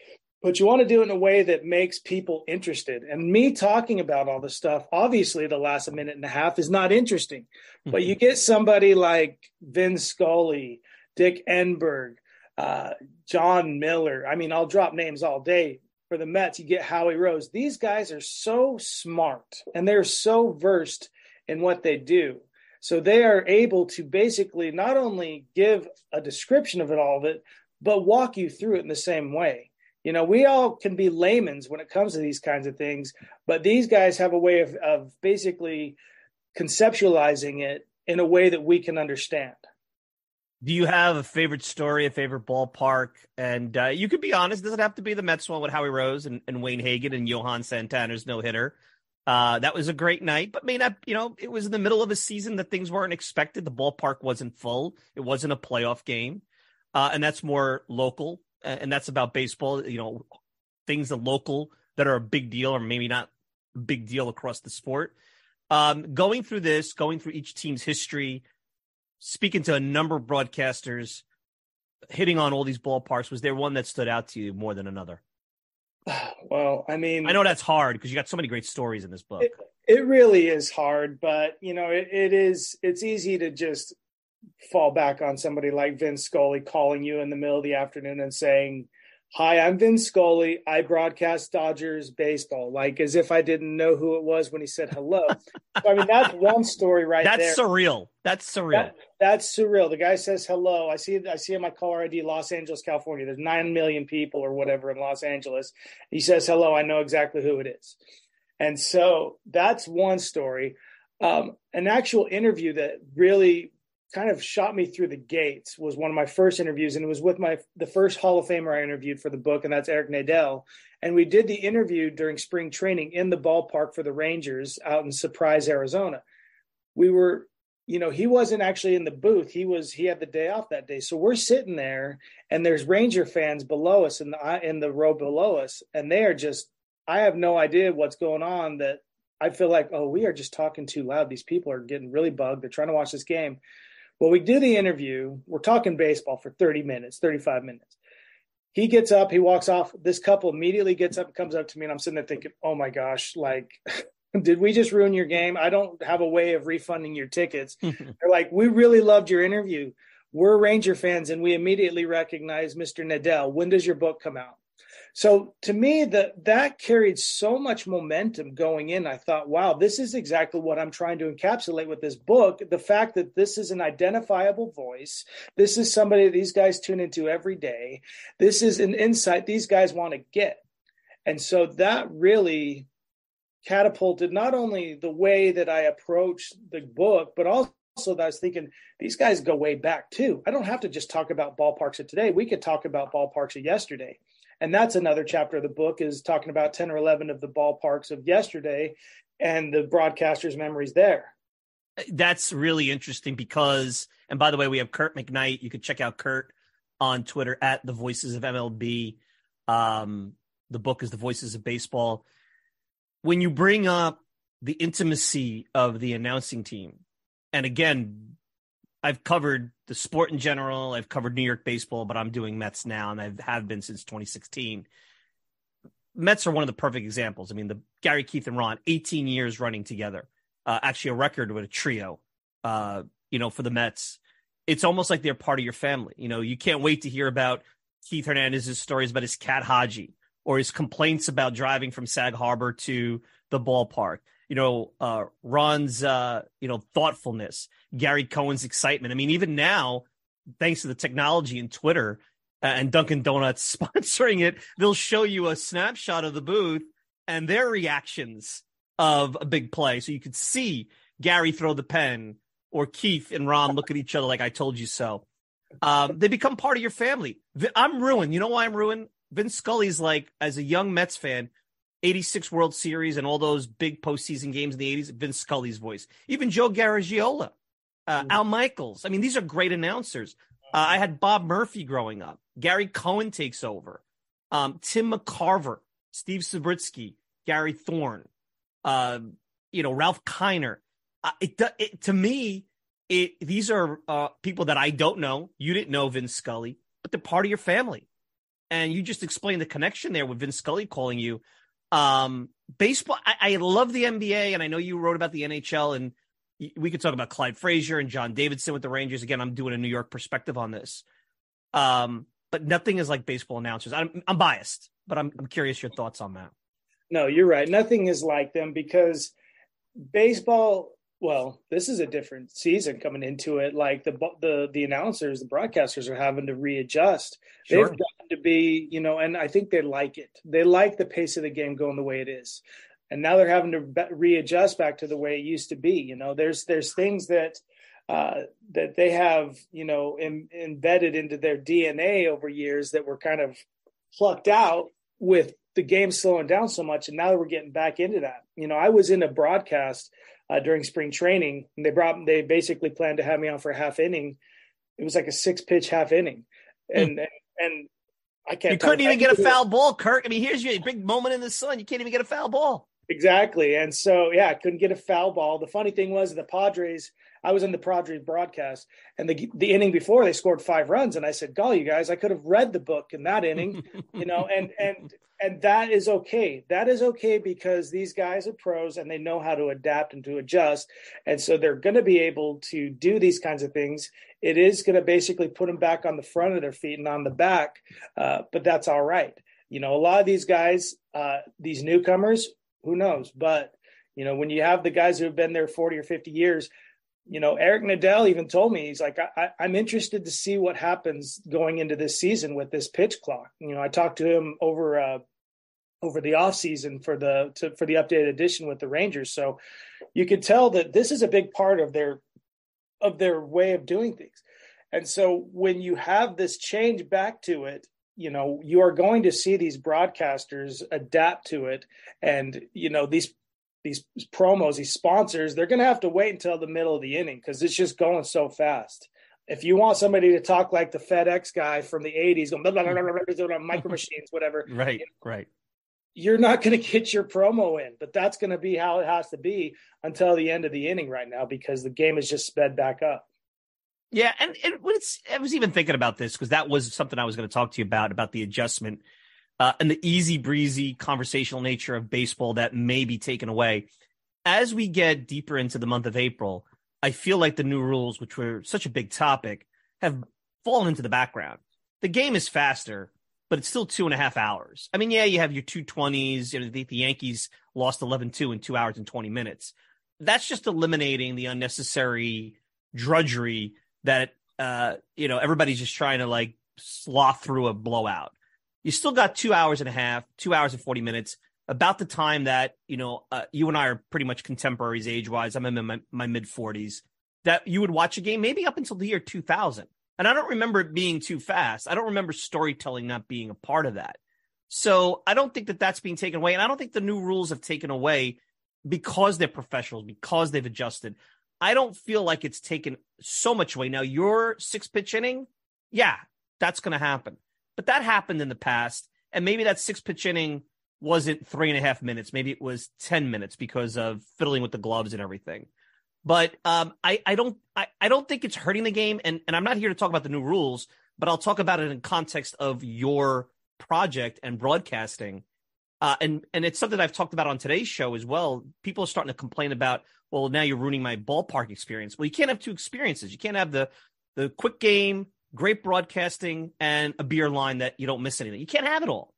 but you want to do it in a way that makes people interested. And me talking about all this stuff, obviously, the last minute and a half is not interesting. Mm-hmm. But you get somebody like Vin Scully, Dick Enberg, uh, Jon Miller. I mean, I'll drop names all day for the Mets. You get Howie Rose. These guys are so smart and they're so versed in what they do. So they are able to basically not only give a description of it all of it, but walk you through it in the same way. You know, we all can be layman's when it comes to these kinds of things, but these guys have a way of, of basically conceptualizing it in a way that we can understand.
Do you have a favorite story, a favorite ballpark? And uh, you could be honest, doesn't have to be the Mets one with Howie Rose and, and Wayne Hagin and Johan Santana's no hitter. Uh, that was a great night, but may not, you know, it was in the middle of a season that things weren't expected. The ballpark wasn't full. It wasn't a playoff game. Uh, and that's more local and that's about baseball. You know, things that local that are a big deal, or maybe not a big deal across the sport. Um, going through this, going through each team's history, speaking to a number of broadcasters, hitting on all these ballparks, was there one that stood out to you more than another?
Well, I mean,
I know that's hard because you got so many great stories in this book.
It, it really is hard, but you know, it, it is. It's easy to just fall back on somebody like Vince Scully calling you in the middle of the afternoon and saying, Hi, I'm Vince Scully. I broadcast Dodgers baseball, like as if I didn't know who it was when he said hello. so, I mean, that's one story right
that's
there.
That's surreal. That's surreal. That,
that's surreal. The guy says hello. I see. I see in my caller ID, Los Angeles, California. There's nine million people or whatever in Los Angeles. He says hello. I know exactly who it is. And so that's one story. Um, an actual interview that really kind of shot me through the gates was one of my first interviews and it was with my the first hall of famer i interviewed for the book and that's eric nadel and we did the interview during spring training in the ballpark for the rangers out in surprise arizona we were you know he wasn't actually in the booth he was he had the day off that day so we're sitting there and there's ranger fans below us in the in the row below us and they are just i have no idea what's going on that I feel like, oh, we are just talking too loud. These people are getting really bugged. They're trying to watch this game. Well, we do the interview. We're talking baseball for 30 minutes, 35 minutes. He gets up, he walks off. This couple immediately gets up and comes up to me, and I'm sitting there thinking, oh my gosh, like, did we just ruin your game? I don't have a way of refunding your tickets. They're like, we really loved your interview. We're Ranger fans, and we immediately recognize Mr. Nadel. When does your book come out? So to me, that that carried so much momentum going in. I thought, wow, this is exactly what I'm trying to encapsulate with this book. The fact that this is an identifiable voice. This is somebody these guys tune into every day. This is an insight these guys want to get. And so that really catapulted not only the way that I approach the book, but also also that I was thinking these guys go way back too. I don't have to just talk about ballparks of today. We could talk about ballparks of yesterday and that's another chapter of the book is talking about 10 or 11 of the ballparks of yesterday and the broadcasters memories there.
That's really interesting because and by the way we have kirk mcknight. You could check out kirk on twitter at the voices of mlb um, the book is the voices of baseball. When you bring up the intimacy of the announcing team and again I've covered the sport in general. I've covered New York baseball, but I'm doing Mets now, and I have been since 2016. Mets are one of the perfect examples. I mean, the Gary Keith and Ron, 18 years running together, uh, actually a record with a trio. Uh, you know, for the Mets, it's almost like they're part of your family. You know, you can't wait to hear about Keith Hernandez's stories about his cat Hadji or his complaints about driving from Sag Harbor to the ballpark you know, uh, Ron's, uh, you know, thoughtfulness, Gary Cohen's excitement. I mean, even now, thanks to the technology and Twitter uh, and Dunkin' Donuts sponsoring it, they'll show you a snapshot of the booth and their reactions of a big play. So you could see Gary throw the pen or Keith and Ron look at each other like I told you so. Um, they become part of your family. I'm ruined. You know why I'm ruined? Vince Scully's like, as a young Mets fan, 86 World Series and all those big postseason games in the 80s, Vince Scully's voice. Even Joe Garagiola, uh, mm-hmm. Al Michaels. I mean, these are great announcers. Uh, I had Bob Murphy growing up. Gary Cohen takes over. Um, Tim McCarver, Steve Zabriskie, Gary Thorne, uh, you know, Ralph Kiner. Uh, it, it, to me, it these are uh, people that I don't know. You didn't know Vince Scully, but they're part of your family. And you just explained the connection there with Vince Scully calling you. Um, baseball, I, I, love the NBA, and I know you wrote about the NHL, and we could talk about Clyde Frazier and John Davidson with the Rangers. Again, I'm doing a New York perspective on this. Um, but nothing is like baseball announcers. I'm, I'm biased, but I'm, I'm curious your thoughts on that.
No, you're right. Nothing is like them because baseball well, this is a different season coming into it. Like the the the announcers, the broadcasters are having to readjust. Sure. They've got to be, you know, and I think they like it. They like the pace of the game going the way it is, and now they're having to readjust back to the way it used to be. You know, there's there's things that uh, that they have, you know, in, embedded into their DNA over years that were kind of plucked out with the game slowing down so much, and now we're getting back into that. You know, I was in a broadcast uh, during spring training. And they brought they basically planned to have me on for a half inning. It was like a six pitch half inning, and hmm. and, and I can't.
You couldn't even get a foul ball, Kirk. I mean, here's your big moment in the sun. You can't even get a foul ball.
Exactly, and so yeah, I couldn't get a foul ball. The funny thing was the Padres. I was in the Padres broadcast, and the the inning before they scored five runs, and I said, "Golly, you guys, I could have read the book in that inning, you know." And and and that is okay. That is okay because these guys are pros and they know how to adapt and to adjust. And so they're going to be able to do these kinds of things. It is going to basically put them back on the front of their feet and on the back, uh, but that's all right. You know, a lot of these guys, uh, these newcomers, who knows? But, you know, when you have the guys who have been there 40 or 50 years, you know, Eric Nadel even told me he's like, I, am interested to see what happens going into this season with this pitch clock. You know, I talked to him over uh, over the off season for the to, for the updated edition with the Rangers. So you could tell that this is a big part of their of their way of doing things. And so when you have this change back to it, you know, you are going to see these broadcasters adapt to it and you know these these promos, these sponsors, they're going to have to wait until the middle of the inning because it's just going so fast. If you want somebody to talk like the FedEx guy from the 80s, going micro machines, whatever.
Right, you know, right
you're not going to get your promo in. But that's going to be how it has to be until the end of the inning right now because the game has just sped back up.
Yeah, and, and I was even thinking about this because that was something I was going to talk to you about about the adjustment uh, and the easy breezy conversational nature of baseball that may be taken away as we get deeper into the month of April. I feel like the new rules, which were such a big topic, have fallen into the background. The game is faster, but it's still two and a half hours. I mean, yeah, you have your 220s. You know, the, the Yankees lost 11 2 in two hours and 20 minutes. That's just eliminating the unnecessary drudgery that, uh, you know, everybody's just trying to like sloth through a blowout. You still got two hours and a half, two hours and 40 minutes about the time that you know uh, you and I are pretty much contemporaries age wise. I'm in my, my mid 40s. That you would watch a game maybe up until the year 2000, and I don't remember it being too fast. I don't remember storytelling not being a part of that. So I don't think that that's being taken away, and I don't think the new rules have taken away because they're professionals because they've adjusted. I don't feel like it's taken so much away. Now your six pitch inning, yeah, that's going to happen, but that happened in the past, and maybe that six pitch inning wasn't three and a half minutes. Maybe it was 10 minutes because of fiddling with the gloves and everything. But um, I, I don't I, I don't think it's hurting the game. And, and I'm not here to talk about the new rules, but I'll talk about it in context of your project and broadcasting. Uh, and and it's something I've talked about on today's show as well. People are starting to complain about, well, now you're ruining my ballpark experience. Well, you can't have two experiences. You can't have the the quick game, great broadcasting, and a beer line that you don't miss anything. You can't have it all.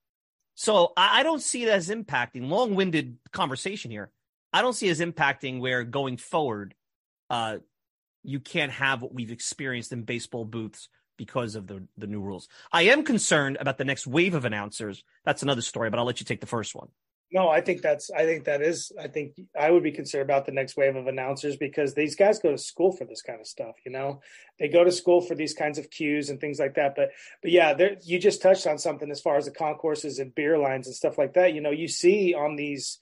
So I, I don't see it as impacting. Long winded conversation here. I don't see as impacting where going forward, uh, you can't have what we've experienced in baseball booths because of the the new rules. I am concerned about the next wave of announcers. That's another story, but I'll let you take the first one.
No, I think that's I think that is I think I would be concerned about the next wave of announcers because these guys go to school for this kind of stuff, you know. They go to school for these kinds of cues and things like that. But but yeah, there you just touched on something as far as the concourses and beer lines and stuff like that. You know, you see on these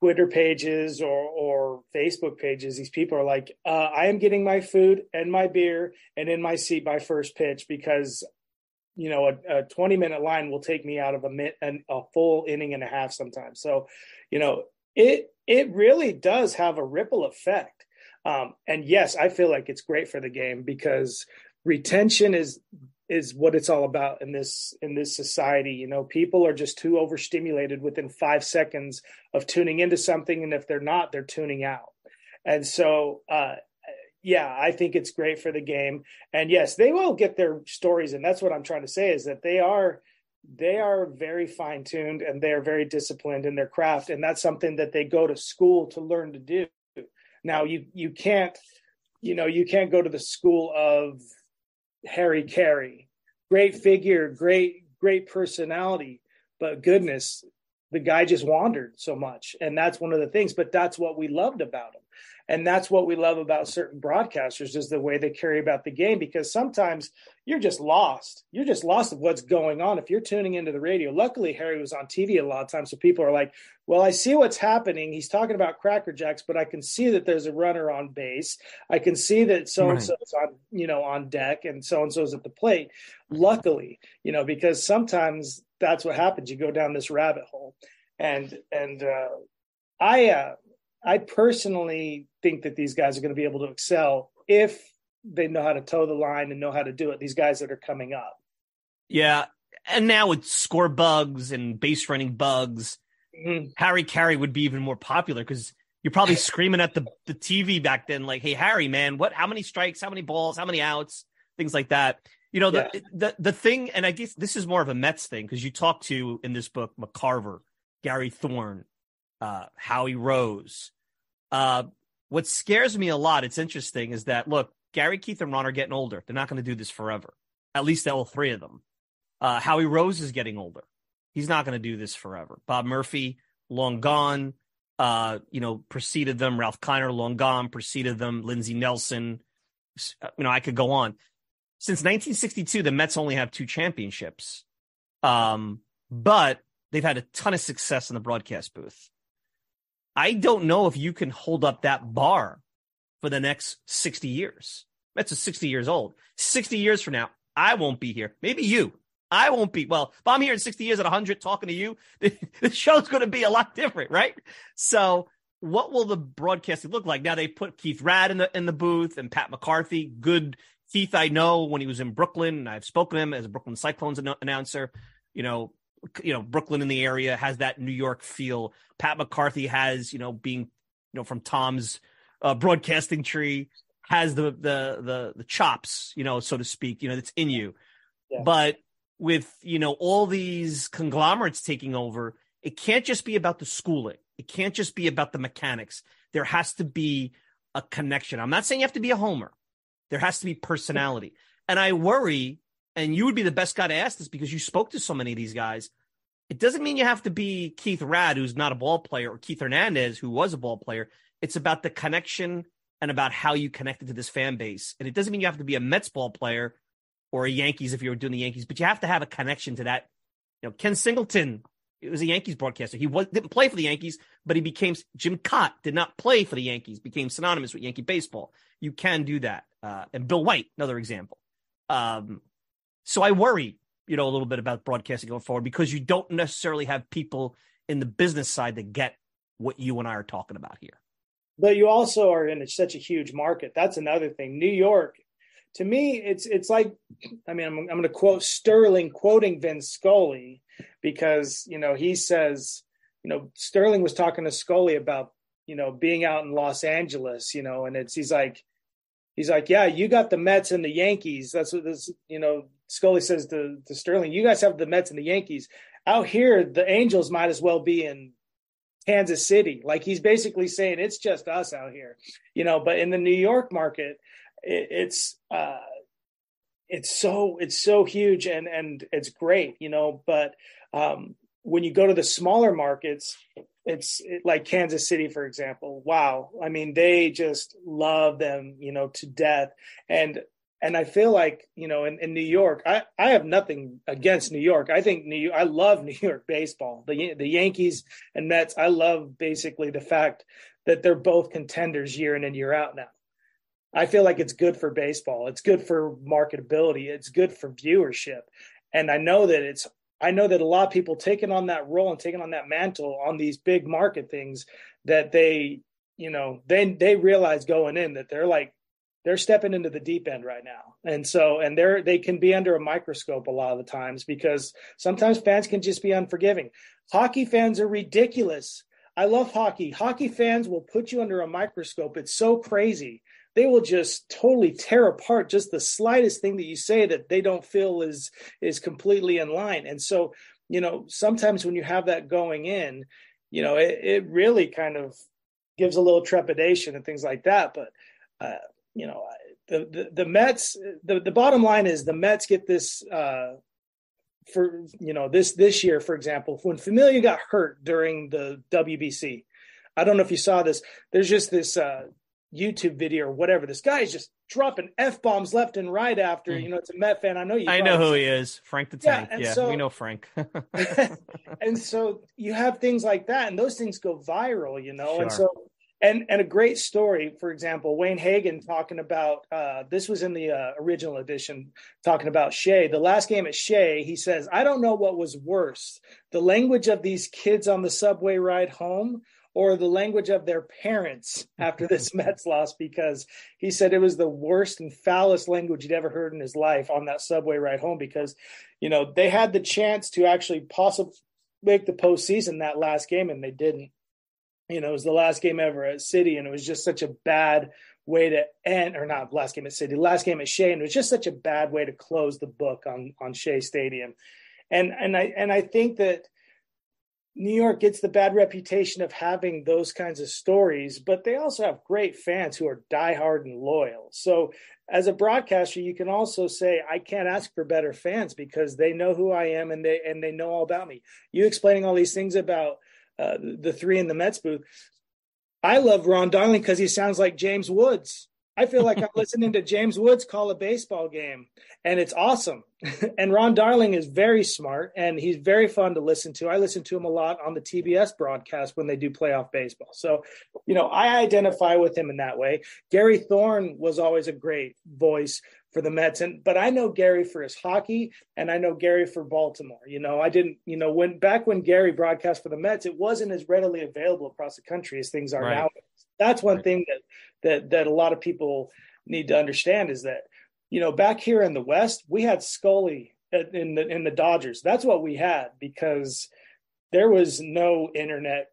Twitter pages or or Facebook pages, these people are like, uh, I am getting my food and my beer and in my seat by first pitch because you know a, a 20 minute line will take me out of a minute and a full inning and a half sometimes. So you know it it really does have a ripple effect. Um, and yes i feel like it's great for the game because retention is is what it's all about in this in this society you know people are just too overstimulated within five seconds of tuning into something and if they're not they're tuning out and so uh, yeah, I think it's great for the game. And yes, they will get their stories, and that's what I'm trying to say is that they are they are very fine tuned and they are very disciplined in their craft, and that's something that they go to school to learn to do. Now, you you can't, you know, you can't go to the school of Harry Caray. great figure, great great personality, but goodness, the guy just wandered so much, and that's one of the things. But that's what we loved about him and that's what we love about certain broadcasters is the way they carry about the game because sometimes you're just lost. You're just lost of what's going on. If you're tuning into the radio luckily harry was on tv a lot of times so people are like well i see what's happening. He's talking about cracker jacks but i can see that there's a runner on base. I can see that so and so's on you know on deck and so and so's at the plate. Luckily you know because sometimes that's what happens. You go down this rabbit hole. And and uh i uh I personally think that these guys are going to be able to excel if they know how to toe the line and know how to do it. These guys that are coming up.
Yeah, and now with score bugs and base running bugs, mm-hmm. Harry Caray would be even more popular because you're probably screaming at the the TV back then, like, "Hey, Harry, man, what? How many strikes? How many balls? How many outs? Things like that." You know, the yeah. the the thing, and I guess this is more of a Mets thing because you talk to in this book McCarver, Gary Thorne, uh, Howie Rose. Uh, what scares me a lot, it's interesting, is that look, Gary, Keith, and Ron are getting older. They're not going to do this forever. At least all three of them. Uh, Howie Rose is getting older. He's not going to do this forever. Bob Murphy, long gone. Uh, you know, preceded them. Ralph Kiner, long gone. Preceded them. Lindsey Nelson. You know, I could go on. Since 1962, the Mets only have two championships. Um, but they've had a ton of success in the broadcast booth. I don't know if you can hold up that bar for the next 60 years. That's a 60 years old. 60 years from now, I won't be here. Maybe you, I won't be. Well, if I'm here in 60 years at 100 talking to you, the show's going to be a lot different, right? So, what will the broadcasting look like? Now they put Keith Raad in the in the booth and Pat McCarthy. Good Keith, I know when he was in Brooklyn, and I've spoken to him as a Brooklyn Cyclones announcer. You know, you know Brooklyn in the area has that New York feel. Pat McCarthy has, you know, being you know from Tom's uh, broadcasting tree has the the the the chops, you know, so to speak. You know, that's in you. Yeah. But with you know all these conglomerates taking over, it can't just be about the schooling. It can't just be about the mechanics. There has to be a connection. I'm not saying you have to be a homer. There has to be personality. And I worry, and you would be the best guy to ask this because you spoke to so many of these guys. It doesn't mean you have to be Keith Raad, who's not a ball player, or Keith Hernandez, who was a ball player. It's about the connection and about how you connected to this fan base. And it doesn't mean you have to be a Mets ball player or a Yankees if you were doing the Yankees, but you have to have a connection to that. You know, Ken Singleton it was a Yankees broadcaster. He was, didn't play for the Yankees, but he became Jim Kaat did not play for the Yankees, became synonymous with Yankee baseball. You can do that. Uh, and Bill White, another example. Um, so I worry, you know, a little bit about broadcasting going forward because you don't necessarily have people in the business side that get what you and I are talking about here
but you also are in such a huge market. That's another thing. New York, to me, it's it's like, I mean, I'm, I'm going to quote Sterling quoting Vince Scully because you know he says, you know, Sterling was talking to Scully about you know being out in Los Angeles, you know, and it's he's like, he's like, yeah, you got the Mets and the Yankees. That's what this, you know, Scully says to to Sterling, you guys have the Mets and the Yankees. Out here, the Angels might as well be in Kansas City. Like he's basically saying it's just us out here, you know. But in the New York market, it, it's uh, it's so it's so huge and and it's great, you know. But um, when you go to the smaller markets, it's it, like Kansas City, for example. Wow, I mean, they just love them, you know, to death. And and I feel like you know in, in New York, I, I have nothing against New York. I think New I love New York baseball. The the Yankees and Mets. I love basically the fact that they're both contenders year in and year out now. I feel like it's good for baseball. It's good for marketability. It's good for viewership. And I know that it's I know that a lot of people taking on that role and taking on that mantle on these big market things that they, you know, they they realize going in that they're like they're stepping into the deep end right now. And so and they're they can be under a microscope a lot of the times because sometimes fans can just be unforgiving. Hockey fans are ridiculous. I love hockey. Hockey fans will put you under a microscope. It's so crazy. They will just totally tear apart just the slightest thing that you say that they don't feel is is completely in line. And so you know sometimes when you have that going in you know it, it really kind of gives a little trepidation and things like that. But uh, you know, the, the, the Mets, the, the bottom line is the Mets get this, uh, for, you know, this, this year, for example, when Familia got hurt during the WBC, I don't know if you saw this, there's just this, uh, YouTube video or whatever. This guy is just dropping f bombs left and right after. Mm. You know, it's a Met fan. I know you.
I know who he is, Frank the Tank. Yeah, yeah so, we know Frank.
and so you have things like that, and those things go viral. You know, sure. and so and and a great story for example wayne hagin talking about uh, this was in the uh, original edition talking about shea. The last game at shea he says i don't know what was worse the language of these kids on the subway ride home or the language of their parents after this mets loss because he said it was the worst and foulest language he'd ever heard in his life on that subway ride home because you know they had the chance to actually possibly make the postseason that last game and they didn't you know, it was the last game ever at Citi, and it was just such a bad way to end, or not last game at Citi, last game at Shea, and it was just such a bad way to close the book on on Shea Stadium, and and I and I think that New York gets the bad reputation of having those kinds of stories, but they also have great fans who are diehard and loyal. So as a broadcaster, you can also say, I can't ask for better fans because they know who I am and they and they know all about me. You explaining all these things about uh, the three in the Mets booth. I love Ron Darling because he sounds like James Woods. I feel like I'm listening to James Woods call a baseball game, and it's awesome. and Ron Darling is very smart, and he's very fun to listen to. I listen to him a lot on the TBS broadcast when they do playoff baseball. So, you know, I identify with him in that way. Gary Thorne was always a great voice for the Mets. And but I know Gary for his hockey, and I know Gary for Baltimore. You know, I didn't. You know, when back when Gary broadcast for the Mets, it wasn't as readily available across the country as things are right. now. That's one right. thing that that that a lot of people need to understand is that you know back here in the West, we had Scully in the in the Dodgers. That's what we had because there was no internet,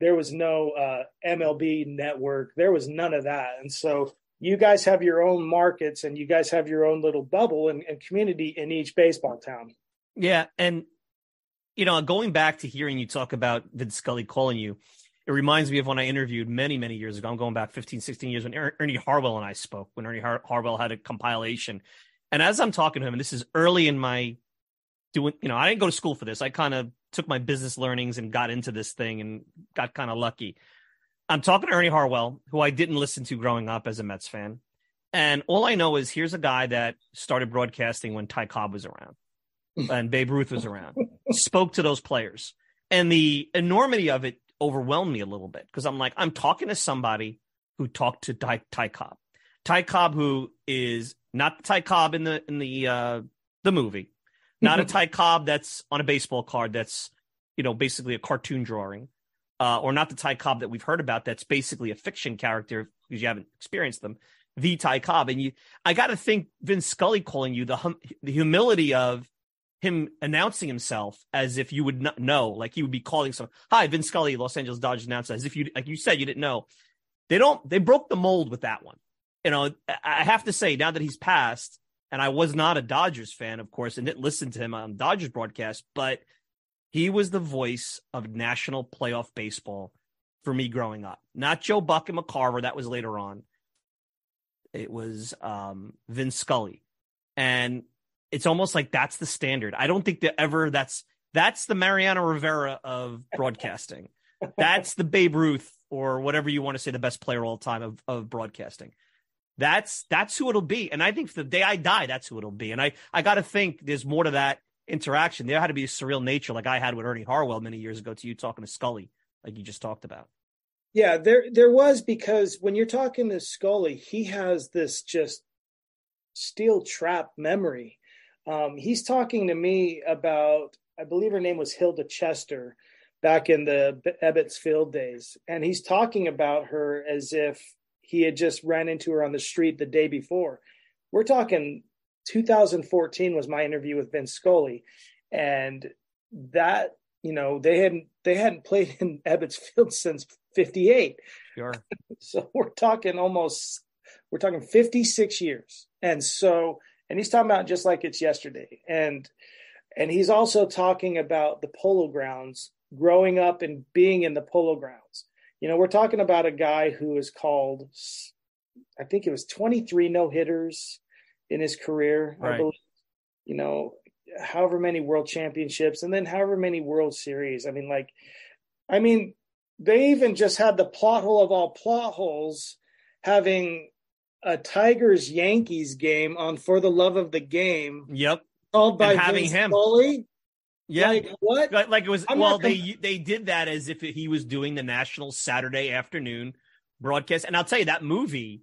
there was no uh, MLB network, there was none of that, and so you guys have your own markets and you guys have your own little bubble and, and community in each baseball town.
Yeah, and you know, going back to hearing you talk about Vin Scully calling you, it reminds me of when I interviewed many, many years ago. I'm going back 15, 16 years when Ernie Harwell and I spoke, when Ernie Har- Harwell had a compilation. And as I'm talking to him, and this is early in my doing, you know, I didn't go to school for this. I kind of took my business learnings and got into this thing and got kind of lucky. I'm talking to Ernie Harwell, who I didn't listen to growing up as a Mets fan. And all I know is here's a guy that started broadcasting when Ty Cobb was around and Babe Ruth was around, spoke to those players. And the enormity of it overwhelmed me a little bit because I'm like, I'm talking to somebody who talked to Ty, Ty Cobb. Ty Cobb, who is not the Ty Cobb in the in the uh, the movie, not a Ty Cobb that's on a baseball card that's you know basically a cartoon drawing, uh, or not the Ty Cobb that we've heard about that's basically a fiction character because you haven't experienced them. The Ty Cobb, and you, I got to think Vin Scully calling you the hum, the humility of him announcing himself as if you would not know, like he would be calling some. Hi, Vin Scully, Los Angeles Dodgers announcer, as if you, like you said, you didn't know. They don't. They broke the mold with that one. You know, I have to say now that he's passed, and I was not a Dodgers fan, of course, and didn't listen to him on Dodgers broadcast, but he was the voice of national playoff baseball for me growing up. Not Joe Buck and McCarver, that was later on. It was um, Vin Scully. And it's almost like that's the standard. I don't think that ever that's that's the Mariano Rivera of broadcasting. that's the Babe Ruth or whatever you want to say the best player all time of, of broadcasting. That's that's who it'll be. And I think the day I die, that's who it'll be. And I I got to think there's more to that interaction. There had to be a surreal nature like I had with Ernie Harwell many years ago to you talking to Scully, like you just talked about.
Yeah, there there was because when you're talking to Scully, he has this just steel trap memory. Um, he's talking to me about, I believe her name was Hilda Chester back in the Ebbets Field days. And he's talking about her as if he had just ran into her on the street the day before. We're talking 2014 was my interview with Vince Scully, and that you know they hadn't they hadn't played in Ebbets Field since '58. Sure. so we're talking almost we're talking 56 years, and so and he's talking about just like it's yesterday, and and he's also talking about the Polo Grounds, growing up and being in the Polo Grounds. You know, we're talking about a guy who is called, I think it was 23 no hitters in his career. Right. I believe, you know, however many world championships and then however many world series. I mean, like, I mean, they even just had the plot hole of all plot holes having a Tigers Yankees game on For the Love of the Game.
Yep.
Called by and having Vince him. Foley.
Yeah. Like what? Like it was I'm well, they they did that as if he was doing the national Saturday afternoon broadcast. And I'll tell you that movie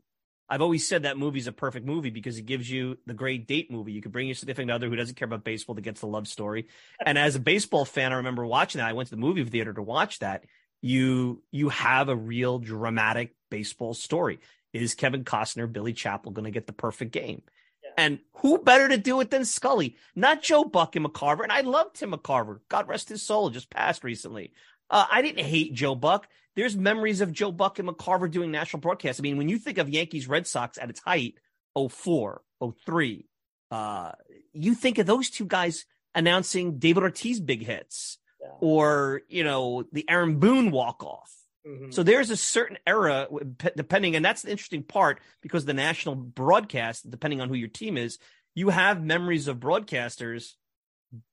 I've always said that movie's a perfect movie because it gives you the great date movie. You could bring your significant other who doesn't care about baseball that gets the love story. And as a baseball fan, I remember watching that. I went to the movie theater to watch that. You you have a real dramatic baseball story. Is Kevin Costner, Billy Chapel going to get the perfect game? Yeah. And who better to do it than Scully? Not Joe Buck and McCarver. And I love Tim McCarver. God rest his soul, just passed recently. Uh, I didn't hate Joe Buck there's memories of Joe Buck and McCarver doing national broadcasts. I mean, when you think of Yankees Red Sox at its height, 04, 03, uh, you think of those two guys announcing David Ortiz big hits yeah. or, you know, the Aaron Boone walk off. Mm-hmm. So there's a certain era, depending, and that's the interesting part because the national broadcast, depending on who your team is, you have memories of broadcasters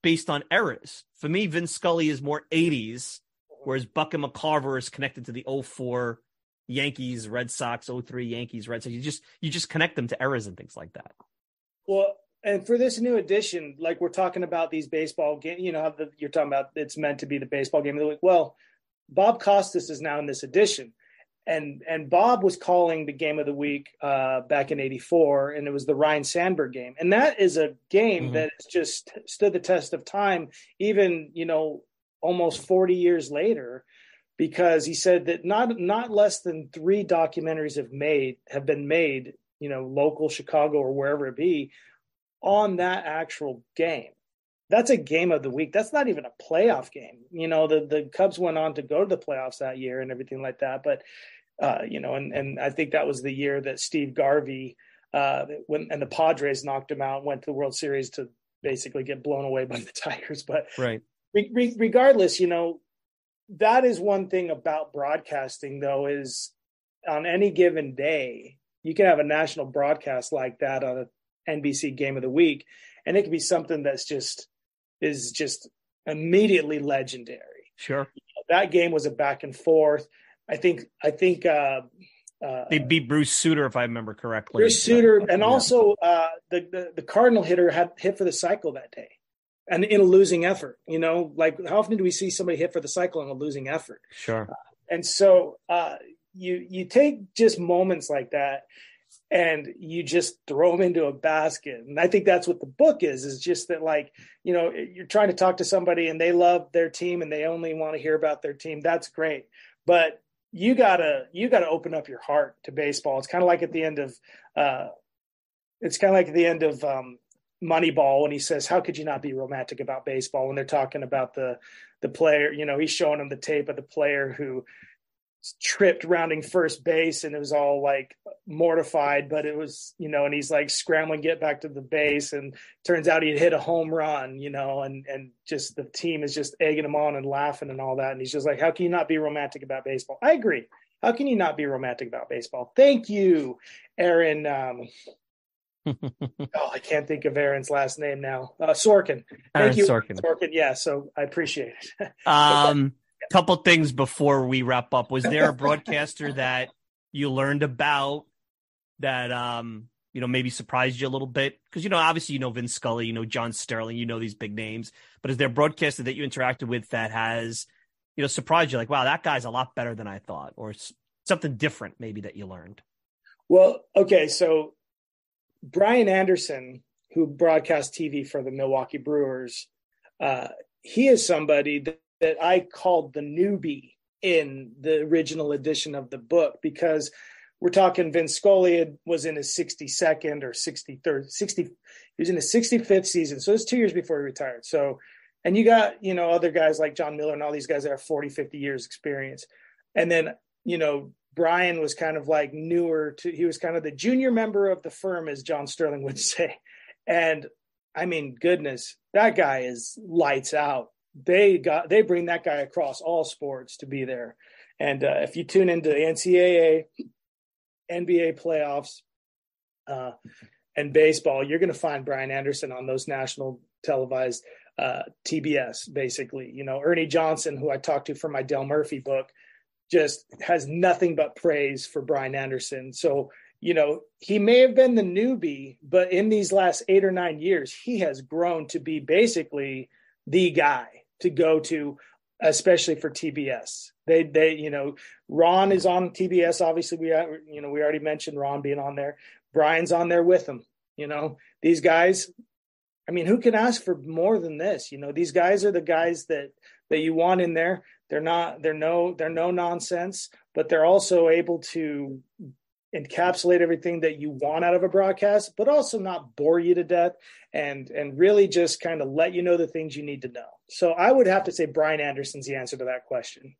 based on eras. For me, Vince Scully is more 80s whereas Buck and McCarver is connected to the 04 Yankees, Red Sox, 03 Yankees, Red Sox. You just you just connect them to eras and things like that.
Well, and for this new edition, like we're talking about these baseball games, you know, the, you're talking about it's meant to be the baseball game of the week. Well, Bob Costas is now in this edition. and and Bob was calling the game of the week uh, back in '84, and it was the Ryne Sandberg game, and that is a game mm-hmm. that has just stood the test of time, even you know almost 40 years later, because he said that not not less than three documentaries have made have been made, you know, local Chicago or wherever it be, on that actual game. That's a game of the week. That's not even a playoff game. You know, the the Cubs went on to go to the playoffs that year and everything like that, but uh, you know, and and I think that was the year that Steve Garvey uh, when and the Padres knocked him out, went to the World Series to basically get blown away by the Tigers. But
right,
re- re- regardless, you know, that is one thing about broadcasting, though, is on any given day you can have a national broadcast like that on an NBC Game of the Week, and it can be something that's just is just immediately legendary.
Sure,
that game was a back and forth. I think I think uh, uh,
they beat Bruce Sutter if I remember correctly.
Bruce Sutter, and also uh, the, the, the Cardinal hitter had hit for the cycle that day, and in a losing effort. You know, like how often do we see somebody hit for the cycle in a losing effort?
Sure.
Uh, and so uh, you you take just moments like that, and you just throw them into a basket. And I think that's what the book is. Is just that like you know you're trying to talk to somebody and they love their team and they only want to hear about their team. That's great, but you gotta you gotta open up your heart to baseball. It's kind of like at the end of uh, it's kind of like at the end of um, Moneyball when he says, "How could you not be romantic about baseball?" When they're talking about the the player, you know, he's showing them the tape of the player who tripped rounding first base and it was all like mortified but it was you know and he's like scrambling get back to the base and turns out he'd hit a home run you know and and just the team is just egging him on and laughing and all that. And he's just like how can you not be romantic about baseball? I agree. How can you not be romantic about baseball? Thank you aaron um, oh, I can't think of Aaron's last name now. Uh, Sorkin. Thank
Aaron
you,
Sorkin.
Sorkin. Yeah, so I appreciate it.
um, couple things before we wrap up. Was there a broadcaster that you learned about that um you know maybe surprised you a little bit? Because you know obviously you know Vince Scully, you know John Sterling, you know these big names. But is there a broadcaster that you interacted with that has you know surprised you? Like wow, that guy's a lot better than I thought, or something different maybe that you learned.
Well, okay, so Brian Anderson, who broadcast TV for the Milwaukee Brewers, uh, he is somebody that that I called the newbie in the original edition of the book because we're talking Vince Scully was in his 62nd or 63rd, 60, he was in his 65th season. So it's two years before he retired. So, and you got, you know, other guys like Jon Miller and all these guys that have 40, 50 years experience. And then, you know, Brian was kind of like newer to, he was kind of the junior member of the firm, as John Sterling would say. And I mean, goodness, that guy is lights out they got they bring that guy across all sports to be there. And uh, if you tune into NCAA, NBA playoffs, uh, and baseball, you're going to find Brian Anderson on those national televised uh, TBS. Basically, you know Ernie Johnson, who I talked to for my Dale Murphy book, just has nothing but praise for Brian Anderson. So you know, he may have been the newbie, but in these last eight or nine years, he has grown to be basically the guy to go to, especially for TBS. They they you know Ron is on TBS. Obviously, we you know we already mentioned Ron being on there. Brian's on there with him. You know these guys. I mean, who can ask for more than this? You know, these guys are the guys that that you want in there. They're not. They're no. They're no nonsense, but they're also able to encapsulate everything that you want out of a broadcast, but also not bore you to death and and really just kind of let you know the things you need to know. So I would have to say Brian Anderson's the answer to that question.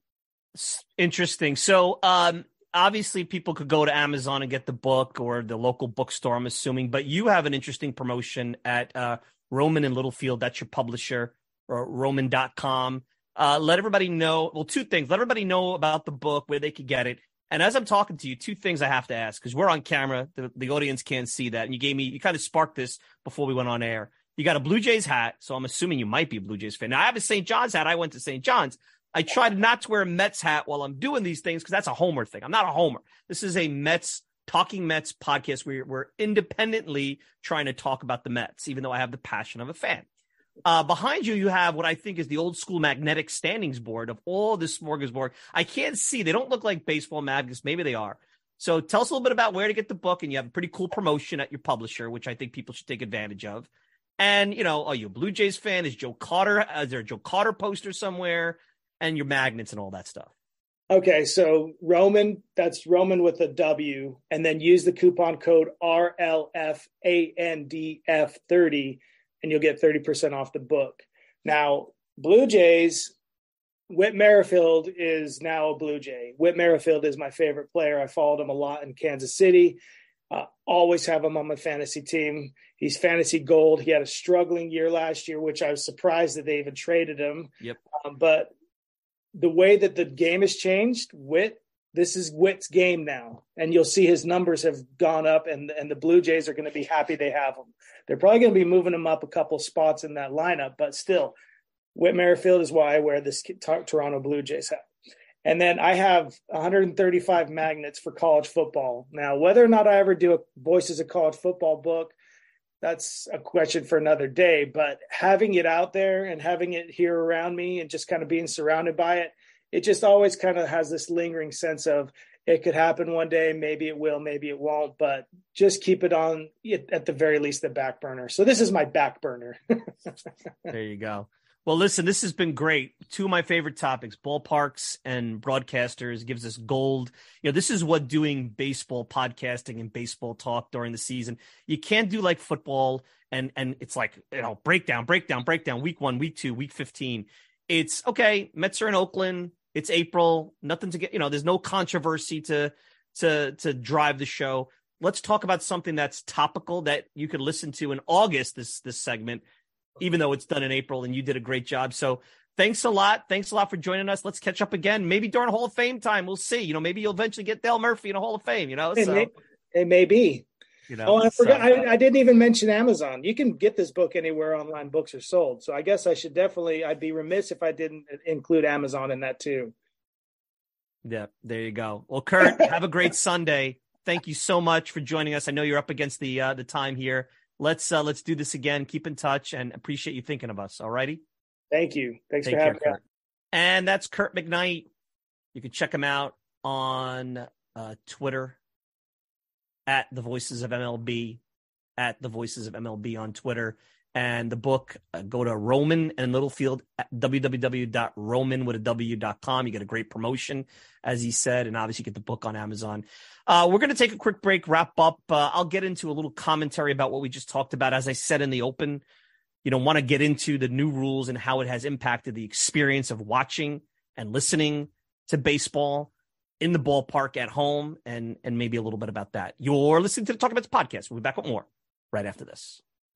Interesting. So um obviously people could go to Amazon and get the book or the local bookstore, I'm assuming, but you have an interesting promotion at uh Rowman and Littlefield. That's your publisher or Rowman.com. Uh, let everybody know. Well, two things. Let everybody know about the book, where they could get it, and as I'm talking to you, two things I have to ask because we're on camera. The, the audience can't see that. And you gave me, you kind of sparked this before we went on air. You got a Blue Jays hat. So I'm assuming you might be a Blue Jays fan. Now I have a St. John's hat. I went to St. John's. I tried not to wear a Mets hat while I'm doing these things because that's a homer thing. I'm not a homer. This is a Mets talking Mets podcast where we're independently trying to talk about the Mets, even though I have the passion of a fan. Uh, behind you, you have what I think is the old school magnetic standings board of all this smorgasbord. I can't see; they don't look like baseball magnets. Maybe they are. So tell us a little bit about where to get the book, and you have a pretty cool promotion at your publisher, which I think people should take advantage of. And you know, are you a Blue Jays fan? Is Joe Carter? Is there a Joe Carter poster somewhere? And your magnets and all that stuff.
Okay, so Rowman, that's Rowman with a W, and then use the coupon code RLFANDF30, and you'll get 30% off the book. Now, Blue Jays, Whit Merrifield is now a Blue Jay. Whit Merrifield is my favorite player. I followed him a lot in Kansas City. Uh, always have him on my fantasy team. He's fantasy gold. He had a struggling year last year, which I was surprised that they even traded him.
Yep.
Um, but the way that the game has changed, Whit, this is Whit's game now, and you'll see his numbers have gone up, and and the Blue Jays are going to be happy they have him. They're probably going to be moving him up a couple spots in that lineup, but still, Whit Merrifield is why I wear this Toronto Blue Jays hat. And then I have 135 magnets for college football. Now, whether or not I ever do a Voices of College Football book, that's a question for another day. But having it out there and having it here around me and just kind of being surrounded by it, it just always kind of has this lingering sense of it could happen one day. Maybe it will, maybe it won't, but just keep it on at the very least the back burner. So this is my back burner.
there you go. Well, listen, this has been great. Two of my favorite topics, ballparks and broadcasters, gives us gold. You know, this is what doing baseball podcasting and baseball talk during the season. You can't do like football and and it's like, you know, breakdown, breakdown, breakdown, week 1, week 2, week 15. It's okay, Mets are in Oakland. It's April, nothing to get, you know, there's no controversy to to to drive the show. Let's talk about something that's topical that you could listen to in August this this segment even though it's done in April and you did a great job. So thanks a lot. Thanks a lot for joining us. Let's catch up again. Maybe during Hall of Fame time. We'll see. You know, maybe you'll eventually get Dale Murphy in a Hall of Fame, you know?
It,
so,
may, it may be. You know, oh, I forgot. So, I, I, didn't even mention Amazon. You can get this book anywhere online books are sold. So I guess I should definitely. I'd be remiss if I didn't include Amazon in that too.
Yeah, there you go. Well, Kirk, have a great Sunday. Thank you so much for joining us. I know you're up against the uh, the time here let's uh, let's do this again. Keep in touch and appreciate you thinking of us. All righty.
Thank you. Thanks Take for having care, me.
And that's Kirk McKnight. You can check him out on uh, Twitter at the Voices of MLB, at the Voices of MLB on Twitter and the book, uh, go to Rowman and Littlefield at www.rowman with a W.com. You get a great promotion, as he said, and obviously get the book on Amazon. Uh, we're going to take a quick break, wrap up. Uh, I'll get into a little commentary about what we just talked about. As I said in the open, you know, want to get into the new rules and how it has impacted the experience of watching and listening to baseball in the ballpark at home and, and maybe a little bit about that. You're listening to the Talking Mets podcast. We'll be back with more right after this.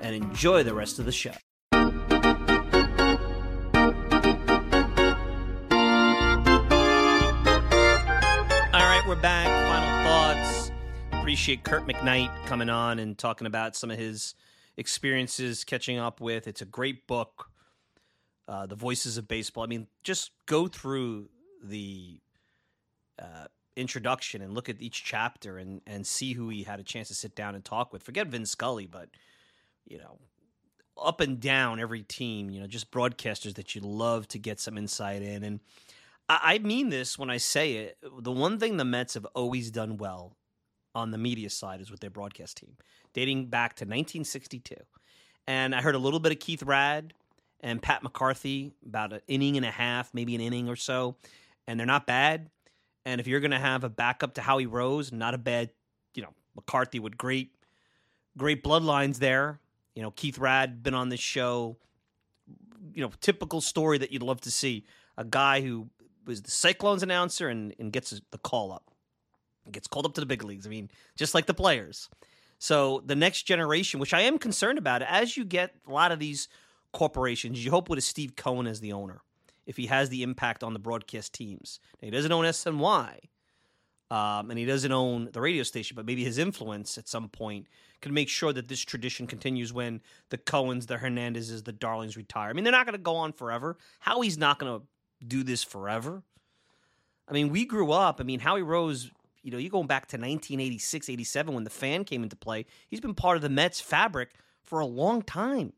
and enjoy the rest of the show. All right, we're back. Final thoughts. Appreciate Kirk McKnight coming on and talking about some of his experiences catching up with. It's a great book, uh, The Voices of Baseball. I mean, just go through the uh, introduction and look at each chapter and, and see who he had a chance to sit down and talk with. Forget Vin Scully, but you know, up and down every team, you know, just broadcasters that you love to get some insight in. And I, mean this when I say it. The one thing the Mets have always done well on the media side is with their broadcast team, dating back to 1962. And I heard a little bit of Keith Raad and Pat McCarthy, about an inning and a half, maybe an inning or so. And they're not bad. And if you're going to have a backup to Howie Rose, not a bad, you know, McCarthy with great, great bloodlines there. You know, Keith Raad been on this show. You know, typical story that you'd love to see. A guy who was the Cyclones announcer and, and gets the call up, gets called up to the big leagues. I mean, just like the players. So the next generation, which I am concerned about, as you get a lot of these corporations, you hope with a Steve Cohen as the owner, if he has the impact on the broadcast teams. Now, he doesn't own SNY, um, and he doesn't own the radio station, but maybe his influence at some point can make sure that this tradition continues when the Cohens, the Hernandezes, the Darlings retire. I mean, they're not going to go on forever. Howie's not going to do this forever. I mean, we grew up. I mean, Howie Rose, you know, you're going back to 1986, 87 when the fan came into play. He's been part of the Mets fabric for a long time.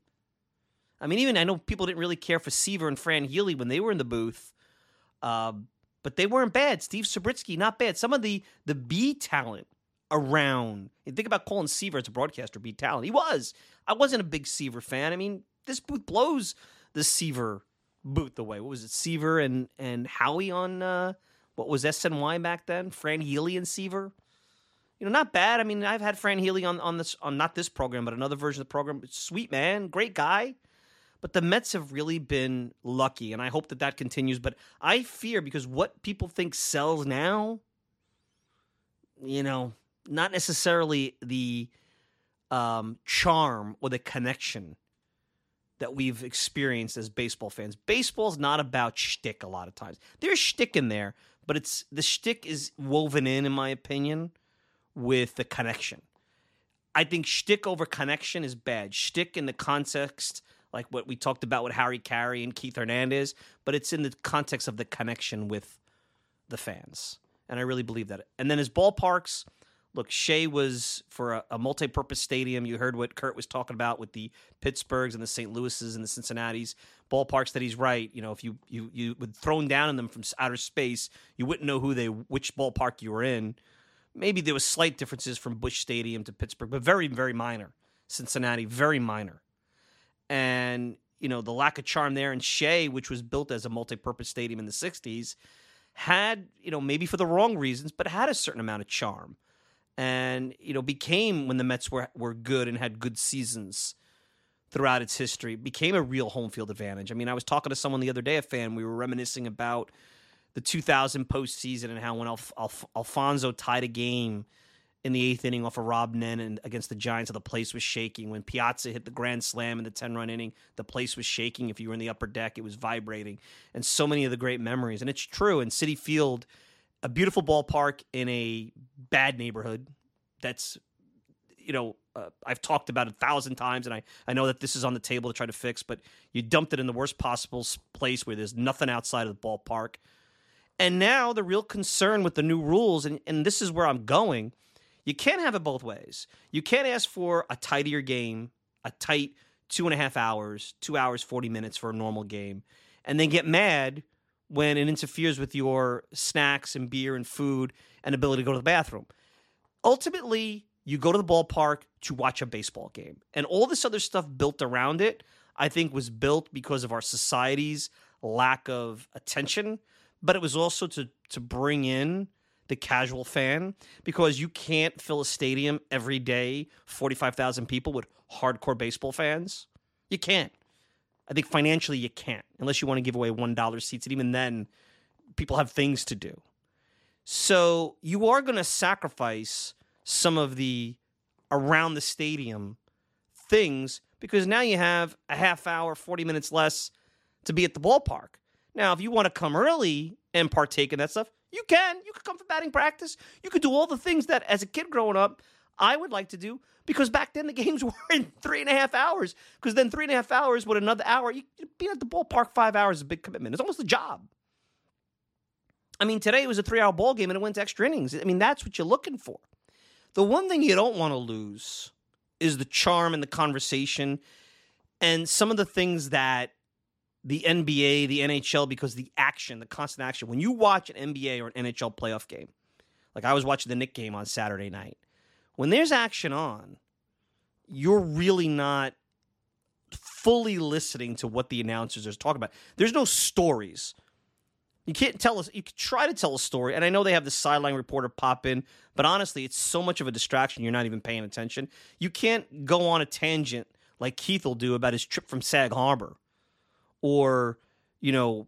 I mean, even I know people didn't really care for Seaver and Fran Healy when they were in the booth. Uh, but they weren't bad. Steve Zabriskie, not bad. Some of the the B talent around. And think about Colin Seaver as a broadcaster, B talent. He was. I wasn't a big Seaver fan. I mean, this booth blows the Seaver booth away. What was it? Seaver and and Howie on uh, what was SNY back then? Fran Healy and Seaver. You know, not bad. I mean, I've had Fran Healy on on this on not this program, but another version of the program. Sweet man, great guy. But the Mets have really been lucky, and I hope that that continues. But I fear because what people think sells now, you know, not necessarily the um, charm or the connection that we've experienced as baseball fans. Baseball's not about shtick a lot of times. There's shtick in there, but it's the shtick is woven in, in my opinion, with the connection. I think shtick over connection is bad. Shtick in the context like what we talked about with Harry Caray and Keith Hernandez, but it's in the context of the connection with the fans. And I really believe that. And then his ballparks, look, Shea was for a, a multi purpose stadium. You heard what Kirk was talking about with the Pittsburghs and the St. Louis's and the Cincinnatis. Ballparks that he's right. You know, if you, you, you would thrown down in them from outer space, you wouldn't know who they, which ballpark you were in. Maybe there was slight differences from Busch Stadium to Pittsburgh, but very, very minor. Cincinnati, very minor and you know the lack of charm there. And Shea, which was built as a multi-purpose stadium in the '60s, had you know maybe for the wrong reasons, but had a certain amount of charm, and you know became when the Mets were were good and had good seasons throughout its history, became a real home field advantage. I mean, I was talking to someone the other day, a fan. We were reminiscing about the 2000 postseason and how when Alf- Alf- Alfonzo tied a game in the eighth inning off of Rob Nen and against the Giants, the place was shaking. When Piazza hit the grand slam in the 10 run inning, the place was shaking. If you were in the upper deck, it was vibrating. And so many of the great memories. And it's true. And Citi Field, a beautiful ballpark in a bad neighborhood that's, you know, uh, I've talked about a thousand times, and I, I know that this is on the table to try to fix, but you dumped it in the worst possible place where there's nothing outside of the ballpark. And now the real concern with the new rules, and, and this is where I'm going – you can't have it both ways. You can't ask for a tidier game, a tight two and a half hours, two hours, 40 minutes for a normal game, and then get mad when it interferes with your snacks and beer and food and ability to go to the bathroom. Ultimately, you go to the ballpark to watch a baseball game. And all this other stuff built around it, I think, was built because of our society's lack of attention, but it was also to to bring in the casual fan because you can't fill a stadium every day, 45,000 people with hardcore baseball fans. You can't. I think financially you can't unless you want to give away $1 seats. And even then, people have things to do. So you are going to sacrifice some of the around the stadium things because now you have a half hour, 40 minutes less to be at the ballpark. Now, if you want to come early and partake in that stuff, you can. You could come for batting practice. You could do all the things that, as a kid growing up, I would like to do because back then the games were in three and a half hours. Because then three and a half hours with another hour, you being at the ballpark five hours is a big commitment. It's almost a job. I mean, today it was a three-hour ball game and it went to extra innings. I mean, that's what you're looking for. The one thing you don't want to lose is the charm and the conversation and some of the things that the NBA, the NHL, because the action, the constant action. When you watch an NBA or an NHL playoff game, like I was watching the Knick game on Saturday night, when there's action on, you're really not fully listening to what the announcers are talking about. There's no stories. You can't tell us. You can try to tell a story, and I know they have the sideline reporter pop in, but honestly, it's so much of a distraction. You're not even paying attention. You can't go on a tangent like Keith will do about his trip from Sag Harbor or you know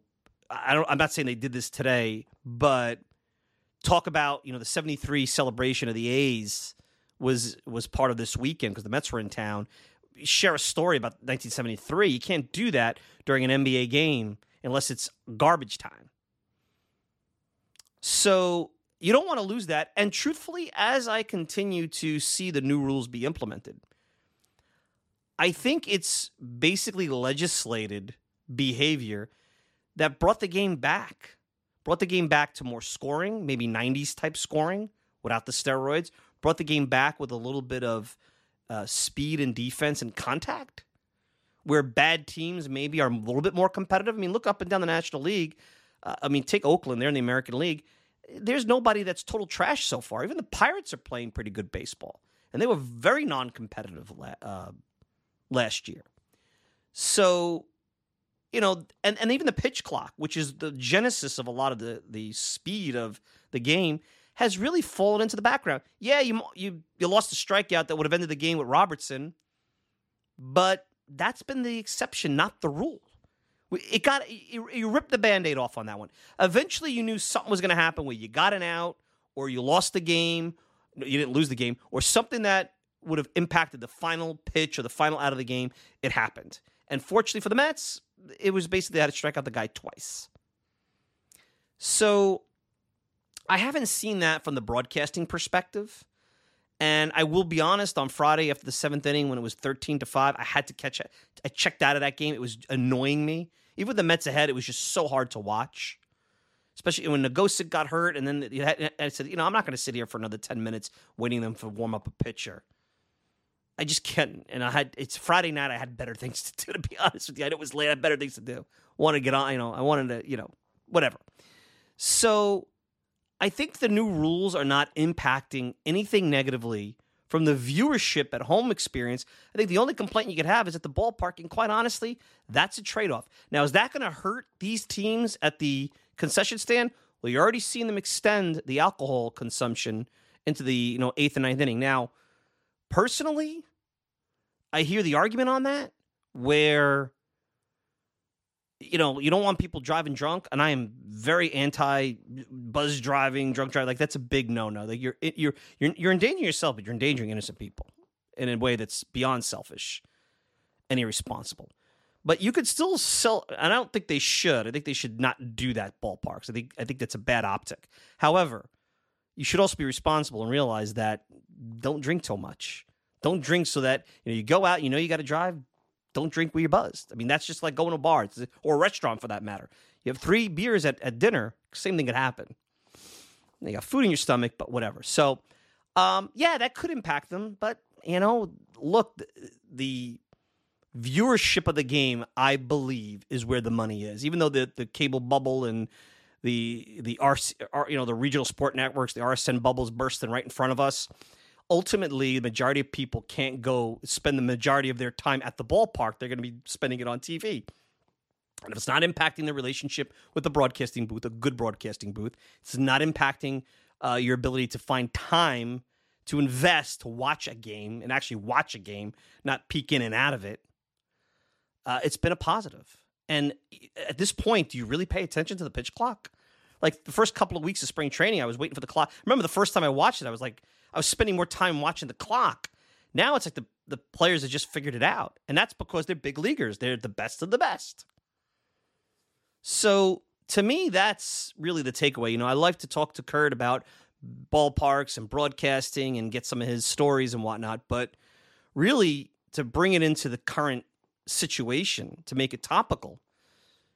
I don't I'm not saying they did this today, but talk about, you know, the 73 celebration of the A's was was part of this weekend because the Mets were in town. share a story about 1973. You can't do that during an NBA game unless it's garbage time. So you don't want to lose that. And truthfully, as I continue to see the new rules be implemented, I think it's basically legislated behavior that brought the game back, brought the game back to more scoring, maybe 90s type scoring without the steroids, brought the game back with a little bit of uh, speed and defense and contact, where bad teams maybe are a little bit more competitive. I mean, look up and down the National League. Uh, I mean, take Oakland, they're in the American League. There's nobody that's total trash so far. Even the Pirates are playing pretty good baseball, and they were very non competitive uh, last year. So you know, and, and even the pitch clock, which is the genesis of a lot of the, the speed of the game, has really fallen into the background. Yeah, you you you lost a strikeout that would have ended the game with Robertson, but that's been the exception, not the rule. It got you, you ripped the band-aid off on that one. Eventually, you knew something was going to happen where you got an out, or you lost the game. You didn't lose the game, or something that would have impacted the final pitch or the final out of the game. It happened, and fortunately for the Mets, it was basically they had to strike out the guy twice. So I haven't seen that from the broadcasting perspective. And I will be honest, on Friday after the seventh inning, when it was 13 to 5, I had to catch it. I checked out of that game. It was annoying me. Even with the Mets ahead, it was just so hard to watch. Especially when Nogosek got hurt, and then I said, you know, I'm not going to sit here for another 10 minutes waiting them to warm up a pitcher. I just can't. And I had it's Friday night. I had better things to do. To be honest with you, I know it was late. I had better things to do. Want to get on. You know, I wanted to. You know, whatever. So, I think the new rules are not impacting anything negatively from the viewership at home experience. I think the only complaint you could have is at the ballpark, and quite honestly, that's a trade off. Now, is that going to hurt these teams at the concession stand? Well, you're already seeing them extend the alcohol consumption into the you know eighth and ninth inning. Now, personally, I hear the argument on that where you know you don't want people driving drunk, and I am very anti buzz driving, drunk driving. Like that's a big no no. Like you're you're you're you're endangering yourself, but you're endangering innocent people in a way that's beyond selfish and irresponsible. But you could still sell. and I don't think they should. I think they should not do that ballparks. I think I think that's a bad optic. However, you should also be responsible and realize that don't drink too much. Don't drink so that you know you go out, you know you got to drive. Don't drink when you're buzzed. I mean, that's just like going to a bar or a restaurant for that matter. You have three beers at, at dinner, same thing could happen. You got food in your stomach, but whatever. So, um, yeah, that could impact them. But you know, look, the, the viewership of the game, I believe, is where the money is. Even though the the cable bubble and the the RC, you know the regional sport networks, the RSN bubbles bursting right in front of us. Ultimately the majority of people can't go spend the majority of their time at the ballpark. They're going to be spending it on tv and if it's not impacting the relationship with the broadcasting booth a good broadcasting booth it's not impacting uh, your ability to find time to invest to watch a game and actually watch a game not peek in and out of it uh, it's been a positive and eh, at this point do you really pay attention to the pitch clock like the first couple of weeks of spring training i was waiting for the clock remember the first time i watched it i was like I was spending more time watching the clock. Now it's like the, the players have just figured it out. And that's because they're big leaguers. They're the best of the best. So to me, that's really the takeaway. You know, I like to talk to Kirk about ballparks and broadcasting and get some of his stories and whatnot. But really, to bring it into the current situation, to make it topical,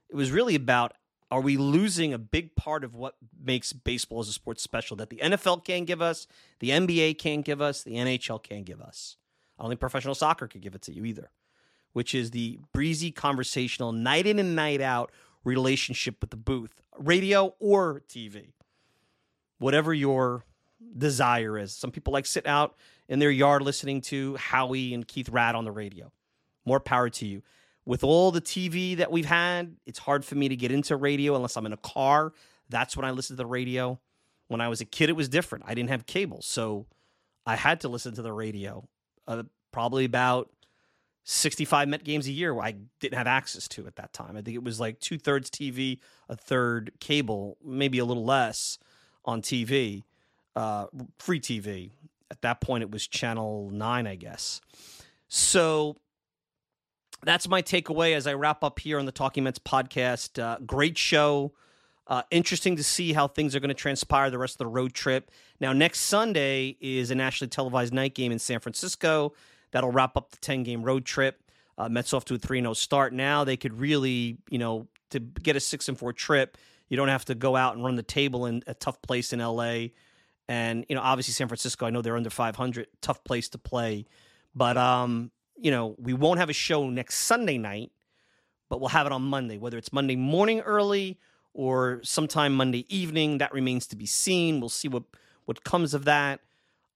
it was really about are we losing a big part of what makes baseball as a sport special that the NFL can't give us, the NBA can't give us, the NHL can't give us? I don't think professional soccer could give it to you either, which is the breezy, conversational, night in and night out relationship with the booth, radio or TV, whatever your desire is. Some people like sit out in their yard listening to Howie and Keith Raad on the radio. More power to you with all the TV that we've had, it's hard for me to get into radio unless I'm in a car. That's when I listen to the radio. When I was a kid, it was different. I didn't have cable, so I had to listen to the radio. Uh, probably about 65 Met games a year I didn't have access to at that time. I think it was like two thirds TV, a third cable, maybe a little less on TV, uh, free TV. At that point, it was Channel 9, I guess. So that's my takeaway as I wrap up here on the Talking Mets podcast. Uh, great show. Uh, interesting to see how things are going to transpire the rest of the road trip. Now, next Sunday is a nationally televised night game in San Francisco. That'll wrap up the 10 game road trip. Uh, Mets off to a 3 0 start. Now they could really, you know, to get a 6 and 4 trip, you don't have to go out and run the table in a tough place in LA. And, you know, obviously San Francisco, I know they're under 500, tough place to play. But, um, you know, we won't have a show next Sunday night, but we'll have it on Monday, whether it's Monday morning early or sometime Monday evening. That remains to be seen. We'll see what what comes of that.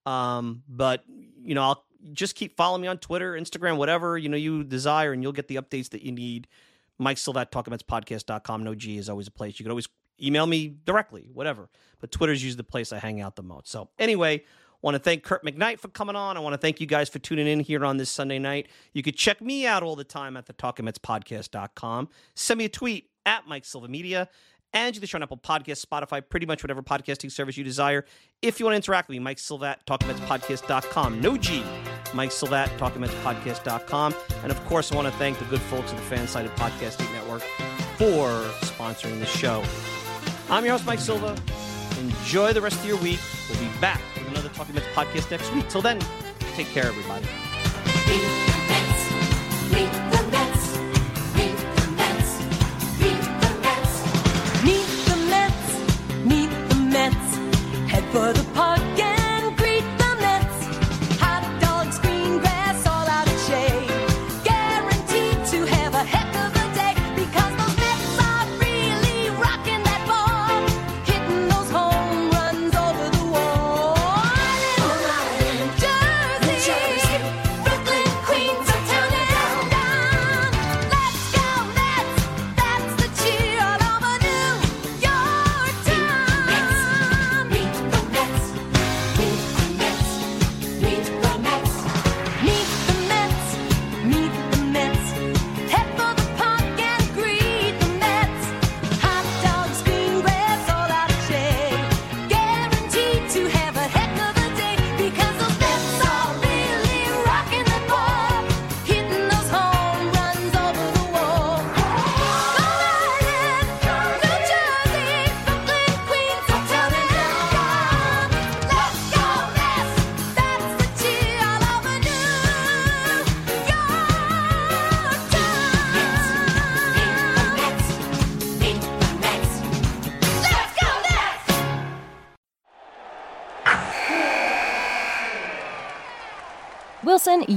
Um, but you know, I'll just keep following me on Twitter, Instagram, whatever you know you desire, and you'll get the updates that you need. Mike Silvat, talkametspodcast.com. No G is always a place. You could always email me directly, whatever. But Twitter's usually the place I hang out the most. So anyway, want to thank Kirk McKnight for coming on. I want to thank you guys for tuning in here on this Sunday night. You could check me out all the time at the talkametspodcast.com. Send me a tweet at Mike Silva Media and you can on Apple Podcast, Spotify, pretty much whatever podcasting service you desire. If you want to interact with me, Mike Silva Silvat, talkingmetspodcast.com. No G, Mike Silva Silvat, talkingmetspodcast.com. And of course, I want to thank the good folks at the Fansided Podcasting Network for sponsoring the show. I'm your host, Mike Silva. Enjoy the rest of your week. We'll be back another Talking Mets podcast next week. Till then, take care, everybody.
Meet the Mets. Meet the Mets. Meet the Mets. Meet the Mets. Head for the party.